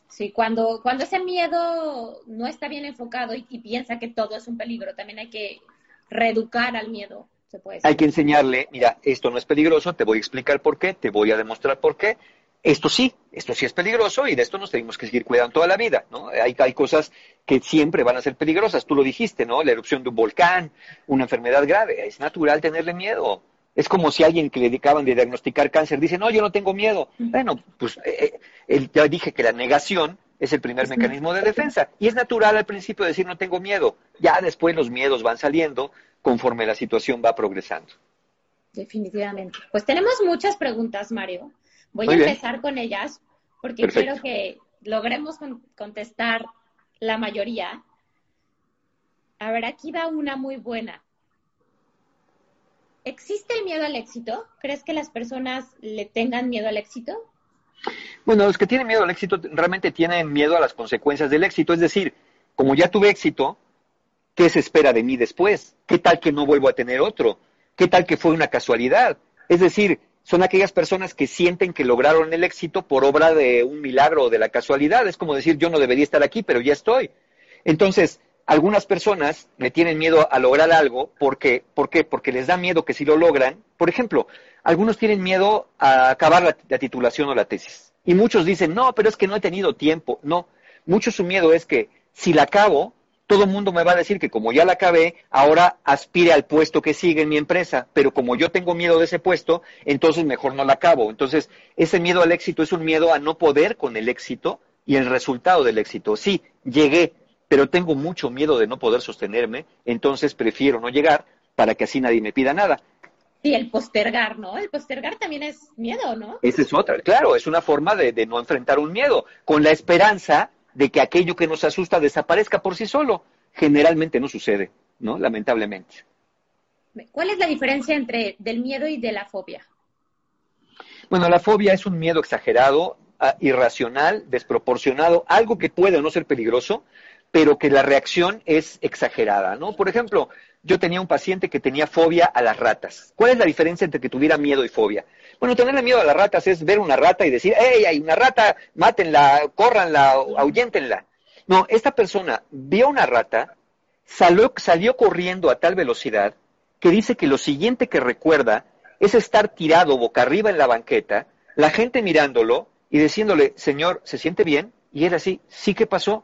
Sí, cuando, cuando ese miedo no está bien enfocado y, piensa que todo es un peligro, también hay que reeducar al miedo, se puede Hay que enseñarle, mira, esto no es peligroso, te voy a explicar por qué, te voy a demostrar por qué. Esto sí, esto sí es peligroso y de esto nos tenemos que seguir cuidando toda la vida, ¿no? Hay, hay cosas que siempre van a ser peligrosas, tú lo dijiste, ¿no? La erupción de un volcán, una enfermedad grave, es natural tenerle miedo. Es como si alguien que le dedicaban de diagnosticar cáncer dice, no, yo no tengo miedo. Bueno, pues eh, eh ya dije que la negación es el primer mecanismo de defensa. Y es natural al principio decir no tengo miedo. Ya después los miedos van saliendo conforme la situación va progresando. Definitivamente. Pues tenemos muchas preguntas, Mario. Voy a empezar con ellas porque quiero que logremos contestar la mayoría. A ver, aquí va una muy buena. ¿Existe el miedo al éxito? ¿Crees que las personas le tengan miedo al éxito? Bueno, los que tienen miedo al éxito realmente tienen miedo a las consecuencias del éxito. Es decir, como ya tuve éxito, ¿qué se espera de mí después? ¿Qué tal que no vuelvo a tener otro? ¿Qué tal que fue una casualidad? Es decir, son aquellas personas que sienten que lograron el éxito por obra de un milagro o de la casualidad. Es como decir, yo no debería estar aquí, pero ya estoy. Entonces, algunas personas le tienen miedo a lograr algo porque, ¿por qué? Porque les da miedo que si lo logran, por ejemplo, algunos tienen miedo a acabar la, titulación o la tesis. Y muchos dicen, no, pero es que no he tenido tiempo. No, mucho su miedo es que si la acabo, todo el mundo me va a decir que como ya la acabé, ahora aspire al puesto que sigue en mi empresa, pero como yo tengo miedo de ese puesto, entonces mejor no la acabo. Entonces, ese miedo al éxito es un miedo a no poder con el éxito y el resultado del éxito. Sí, llegué, pero tengo mucho miedo de no poder sostenerme, entonces prefiero no llegar para que así nadie me pida nada. Sí, el postergar, ¿no? El postergar también es miedo, ¿no? Esa es otra, claro, es una forma de, de no enfrentar un miedo, con la esperanza de que aquello que nos asusta desaparezca por sí solo. Generalmente no sucede, ¿no? Lamentablemente. ¿Cuál es la diferencia entre del miedo y de la fobia? Bueno, la fobia es un miedo exagerado, ah, irracional, desproporcionado, algo que puede o no ser peligroso, pero que la reacción es exagerada, ¿no? Por ejemplo, yo tenía un paciente que tenía fobia a las ratas. ¿Cuál es la diferencia entre que tuviera miedo y fobia? Bueno, tenerle miedo a las ratas es ver una rata y decir, ¡hey, hay una rata! Mátenla, córranla, ahuyentenla. No, esta persona vio una rata, salió, salió corriendo a tal velocidad que dice que lo siguiente que recuerda es estar tirado boca arriba en la banqueta, la gente mirándolo y diciéndole, señor, ¿se siente bien? Y él así, sí, ¿qué pasó?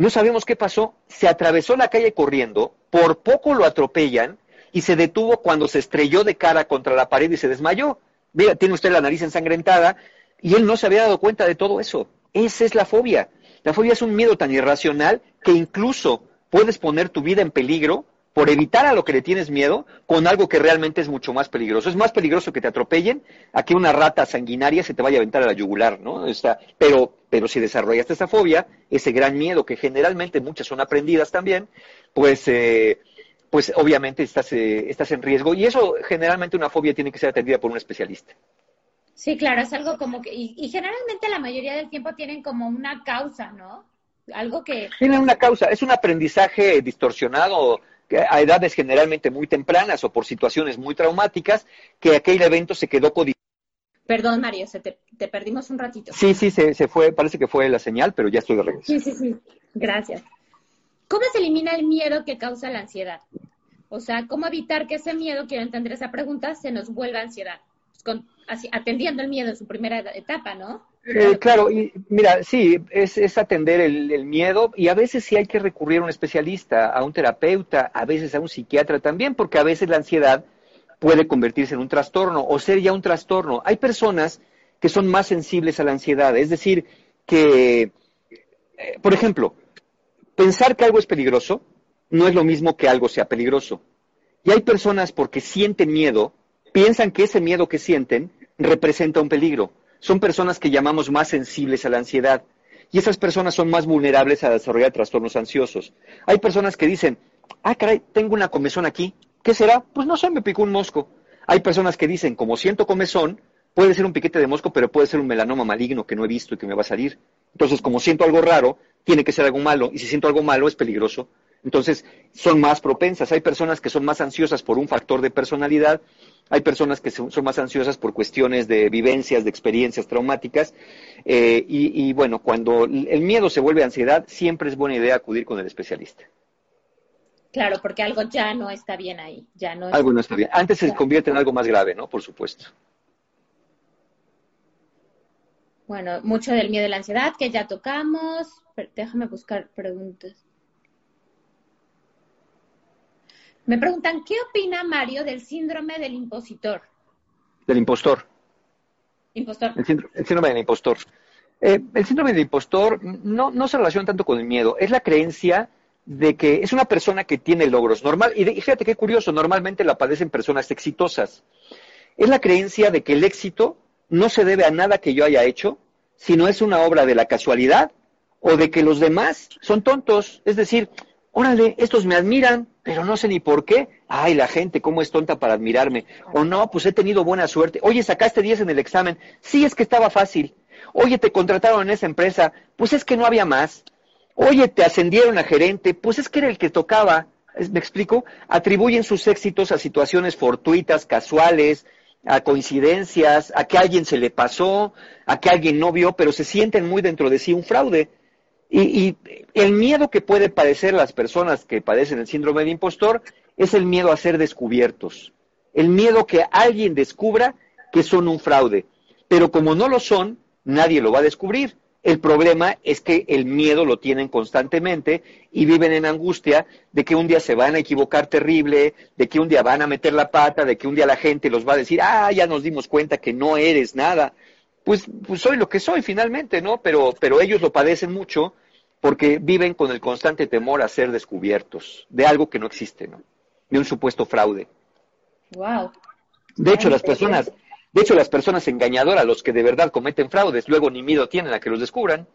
No sabemos qué pasó, se atravesó la calle corriendo, por poco lo atropellan y se detuvo cuando se estrelló de cara contra la pared y se desmayó. Mira, tiene usted la nariz ensangrentada y él no se había dado cuenta de todo eso. Esa es la fobia. La fobia es un miedo tan irracional que incluso puedes poner tu vida en peligro por evitar a lo que le tienes miedo con algo que realmente es mucho más peligroso. Es más peligroso que te atropellen a que una rata sanguinaria se te vaya a aventar a la yugular, ¿no? pero, pero si desarrollaste esa fobia, ese gran miedo que generalmente muchas son aprendidas también, pues, eh, pues obviamente estás, eh, estás en riesgo. Y eso generalmente una fobia tiene que ser atendida por un especialista. Sí, claro, es algo como que, y, y generalmente la mayoría del tiempo tienen como una causa, ¿no? Algo que... Tienen una causa, es un aprendizaje distorsionado a edades generalmente muy tempranas o por situaciones muy traumáticas, que aquel evento se quedó codificado. Perdón, Mario, se te, perdimos un ratito. Sí, sí, se, se, fue, parece que fue la señal, pero ya estoy de regreso. Sí, sí, sí, gracias. ¿Cómo se elimina el miedo que causa la ansiedad? O sea, ¿cómo evitar que ese miedo, quiero entender esa pregunta, se nos vuelva ansiedad? Con, así, atendiendo el miedo en su primera etapa, ¿no? Eh, claro, y mira, sí, es, atender el, miedo y a veces sí hay que recurrir a un especialista, a un terapeuta, a veces a un psiquiatra también, porque a veces la ansiedad puede convertirse en un trastorno o ser ya un trastorno. Hay personas que son más sensibles a la ansiedad, es decir, que, eh, por ejemplo, pensar que algo es peligroso no es lo mismo que algo sea peligroso. Y hay personas porque sienten miedo, piensan que ese miedo que sienten representa un peligro son personas que llamamos más sensibles a la ansiedad. Y esas personas son más vulnerables a desarrollar trastornos ansiosos. Hay personas que dicen, ah, caray, tengo una comezón aquí. ¿Qué será? Pues no sé, me picó un mosco. Hay personas que dicen, como siento comezón, puede ser un piquete de mosco, pero puede ser un melanoma maligno que no he visto y que me va a salir. Entonces, como siento algo raro, tiene que ser algo malo. Y si siento algo malo, es peligroso. Entonces, son más propensas. Hay personas que son más ansiosas por un factor de personalidad, hay personas que son, más ansiosas por cuestiones de vivencias, de experiencias traumáticas. Eh, y, bueno, cuando el miedo se vuelve ansiedad, siempre es buena idea acudir con el especialista. Claro, porque algo ya no está bien ahí, ya no. Algo no está bien. Antes se convierte en algo más grave, ¿no? Por supuesto. Bueno, mucho del miedo y la ansiedad que ya tocamos. déjame buscar preguntas. Me preguntan, ¿qué opina Mario del síndrome del impositor? Del impostor. Impostor. El síndrome, del impostor. Eh, el síndrome del impostor no, no se relaciona tanto con el miedo, es la creencia de que es una persona que tiene logros normal y, fíjate qué curioso, normalmente la padecen personas exitosas. Es la creencia de que el éxito no se debe a nada que yo haya hecho, sino es una obra de la casualidad o de que los demás son tontos. Es decir, órale, estos me admiran, pero no sé ni por qué. Ay, la gente, cómo es tonta para admirarme. O no, pues he tenido buena suerte. Oye, sacaste 10 en el examen. Sí, es que estaba fácil. Oye, te contrataron en esa empresa. Pues es que no había más. Oye, te ascendieron a gerente, pues es que era el que tocaba. ¿Me explico? Atribuyen sus éxitos a situaciones fortuitas, casuales, a coincidencias, a que alguien se le pasó, a que alguien no vio, pero se sienten muy dentro de sí un fraude. Y, y, el miedo que puede padecer las personas que padecen el síndrome de impostor es el miedo a ser descubiertos. El miedo que alguien descubra que son un fraude. Pero como no lo son, nadie lo va a descubrir. El problema es que el miedo lo tienen constantemente y viven en angustia de que un día se van a equivocar terrible, de que un día van a meter la pata, de que un día la gente los va a decir, ah, ya nos dimos cuenta que no eres nada. Pues, pues soy lo que soy finalmente, ¿no? Pero, pero ellos lo padecen mucho porque viven con el constante temor a ser descubiertos de algo que no existe, ¿no? De un supuesto fraude. Wow. De hecho, las personas, de hecho, las personas engañadoras, los que de verdad cometen fraudes, luego ni miedo tienen a que los descubran.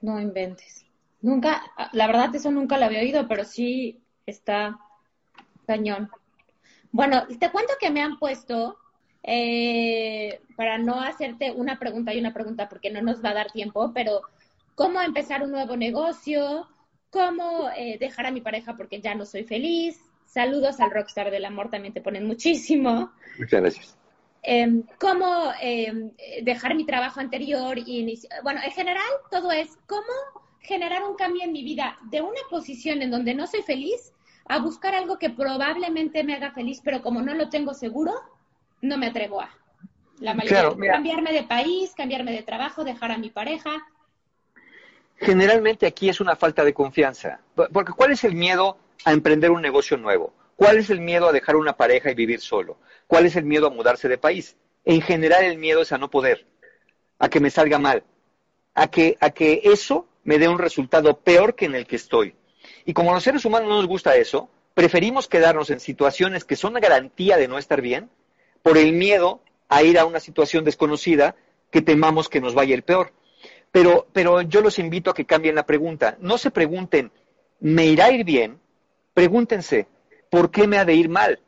No inventes. Nunca, la verdad eso nunca lo había oído, pero sí está cañón. Bueno, te cuento que me han puesto, eh, para no hacerte una pregunta y una pregunta porque no nos va a dar tiempo, pero cómo empezar un nuevo negocio, cómo eh, dejar a mi pareja porque ya no soy feliz, Saludos al Rockstar del Amor, también te ponen muchísimo. Muchas gracias. Em, cómo em, dejar mi trabajo anterior y bueno, en general todo es cómo generar un cambio en mi vida de una posición en donde no soy feliz a buscar algo que probablemente me haga feliz, pero como no lo tengo seguro, no me atrevo a. La mayoría, cambiarme de país, cambiarme de trabajo, dejar a mi pareja. Generalmente aquí es una falta de confianza, porque ¿cuál es el miedo a emprender un negocio nuevo? ¿Cuál es el miedo a dejar una pareja y vivir solo? ¿Cuál es el miedo a mudarse de país? En general el miedo es a no poder, a que me salga mal, a que, a que eso me dé un resultado peor que en el que estoy. Y como los seres humanos no nos gusta eso, preferimos quedarnos en situaciones que son garantía de no estar bien por el miedo a ir a una situación desconocida que temamos que nos vaya el peor. Pero, pero yo los invito a que cambien la pregunta. No se pregunten, ¿me irá a ir bien? pregúntense, ¿por qué me ha de ir mal?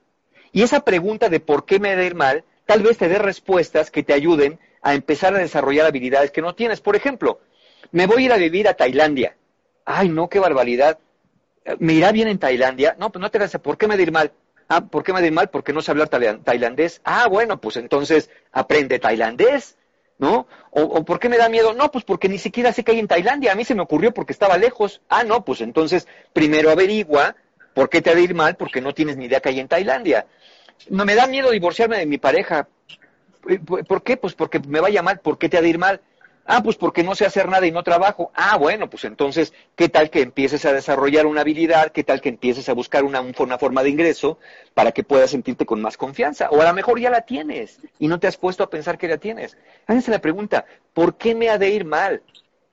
Y esa pregunta de por qué me ha de ir mal, tal vez te dé respuestas que te ayuden a empezar a desarrollar habilidades que no tienes. Por ejemplo, me voy a ir a vivir a Tailandia. Ay, no, qué barbaridad. ¿Me irá bien en Tailandia? No, pues no te das, ¿por qué me ha de ir mal? Ah, ¿por qué me ha de ir mal? Porque no sé hablar tailandés. Ah, bueno, pues entonces aprende tailandés, ¿no? O, o, ¿por qué me da miedo? No, pues porque ni siquiera sé que hay en Tailandia. A mí se me ocurrió porque estaba lejos. Ah, no, pues entonces primero averigua ¿Por qué te ha de ir mal? Porque no tienes ni idea que hay en Tailandia. No me da miedo divorciarme de mi pareja. ¿Por qué? Pues porque me vaya mal. ¿Por qué te ha de ir mal? Ah, pues porque no sé hacer nada y no trabajo. Ah, bueno, pues entonces, ¿qué tal que empieces a desarrollar una habilidad? ¿Qué tal que empieces a buscar una, una forma de ingreso para que puedas sentirte con más confianza? O a lo mejor ya la tienes y no te has puesto a pensar que la tienes. Háganse la pregunta, ¿por qué me ha de ir mal?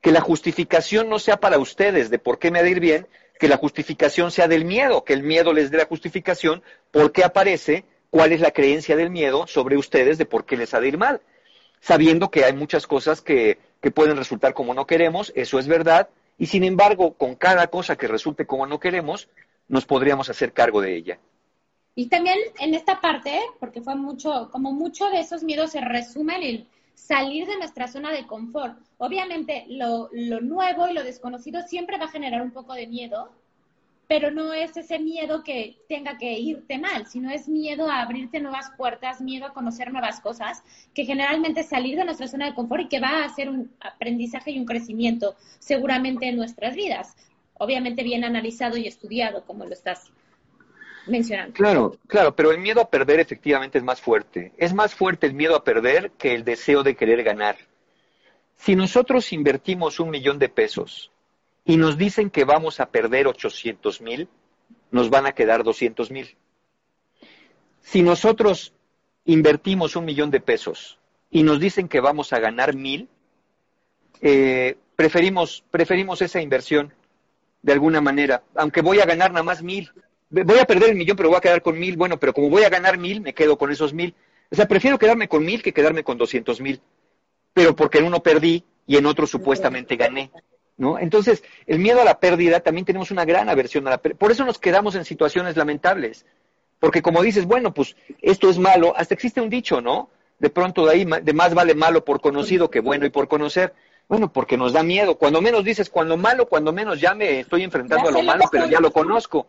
Que la justificación no sea para ustedes de por qué me ha de ir bien, que la justificación sea del miedo, que el miedo les dé la justificación, por qué aparece, cuál es la creencia del miedo sobre ustedes de por qué les ha de ir mal. Sabiendo que hay muchas cosas que, que pueden resultar como no queremos, eso es verdad, y sin embargo, con cada cosa que resulte como no queremos, nos podríamos hacer cargo de ella. Y también en esta parte, porque fue mucho, como mucho de esos miedos se resumen en salir de nuestra zona de confort. Obviamente lo, nuevo y lo desconocido siempre va a generar un poco de miedo, pero no es ese miedo que tenga que irte mal, sino es miedo a abrirte nuevas puertas, miedo a conocer nuevas cosas, que generalmente salir de nuestra zona de confort y que va a ser un aprendizaje y un crecimiento seguramente en nuestras vidas. obviamente bien analizado y estudiado, como lo estás mencionando. Claro, claro, pero el miedo a perder efectivamente es más fuerte. Es más fuerte el miedo a perder que el deseo de querer ganar. Si nosotros invertimos un millón de pesos y nos dicen que vamos a perder 800 mil, nos van a quedar 200 mil. Si nosotros invertimos un millón de pesos y nos dicen que vamos a ganar mil, eh, preferimos, preferimos esa inversión de alguna manera, aunque voy a ganar nada más mil. Voy a perder el millón, pero voy a quedar con mil. Bueno, pero como voy a ganar mil, me quedo con esos mil. O sea, prefiero quedarme con mil que quedarme con doscientos mil. Pero porque en uno perdí y en otro supuestamente gané. ¿No? Entonces, el miedo a la pérdida también tenemos una gran aversión a la pérdida. Por eso nos quedamos en situaciones lamentables. Porque como dices, bueno, pues esto es malo, hasta existe un dicho, ¿no? De pronto de ahí, de más vale malo por conocido que bueno y por conocer. Bueno, porque nos da miedo. Cuando menos dices, cuando malo, cuando menos ya me estoy enfrentando a lo malo, pero ya lo conozco.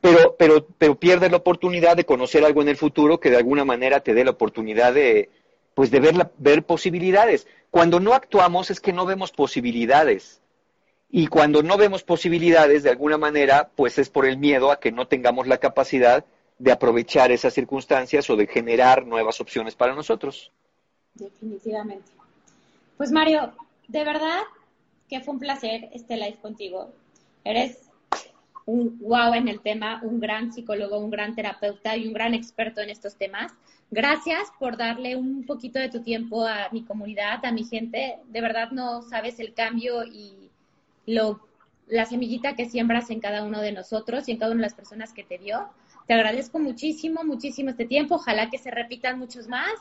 Pero, pero, pero pierdes la oportunidad de conocer algo en el futuro que de alguna manera te dé la oportunidad de, pues de ver, la, ver posibilidades. Cuando no actuamos es que no vemos posibilidades. Y cuando no vemos posibilidades, de alguna manera, pues es por el miedo a que no tengamos la capacidad de aprovechar esas circunstancias o de generar nuevas opciones para nosotros. Definitivamente. Pues Mario, de verdad que fue un placer este live contigo. Eres un wow en el tema, un gran psicólogo, un gran terapeuta y un gran experto en estos temas. Gracias por darle un poquito de tu tiempo a mi comunidad, a mi gente. De verdad no sabes el cambio y lo, la semillita que siembras en cada uno de nosotros y en cada una de las personas que te dio. Te agradezco muchísimo, muchísimo este tiempo. Ojalá que se repitan muchos más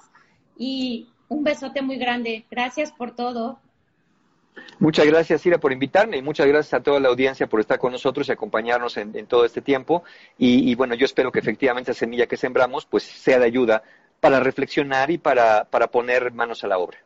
y un besote muy grande. Gracias por todo. Muchas gracias, Ira, por invitarme y muchas gracias a toda la audiencia por estar con nosotros y acompañarnos en, todo este tiempo. Y, y, bueno, yo espero que efectivamente esa semilla que sembramos pues sea de ayuda para reflexionar y para, para poner manos a la obra.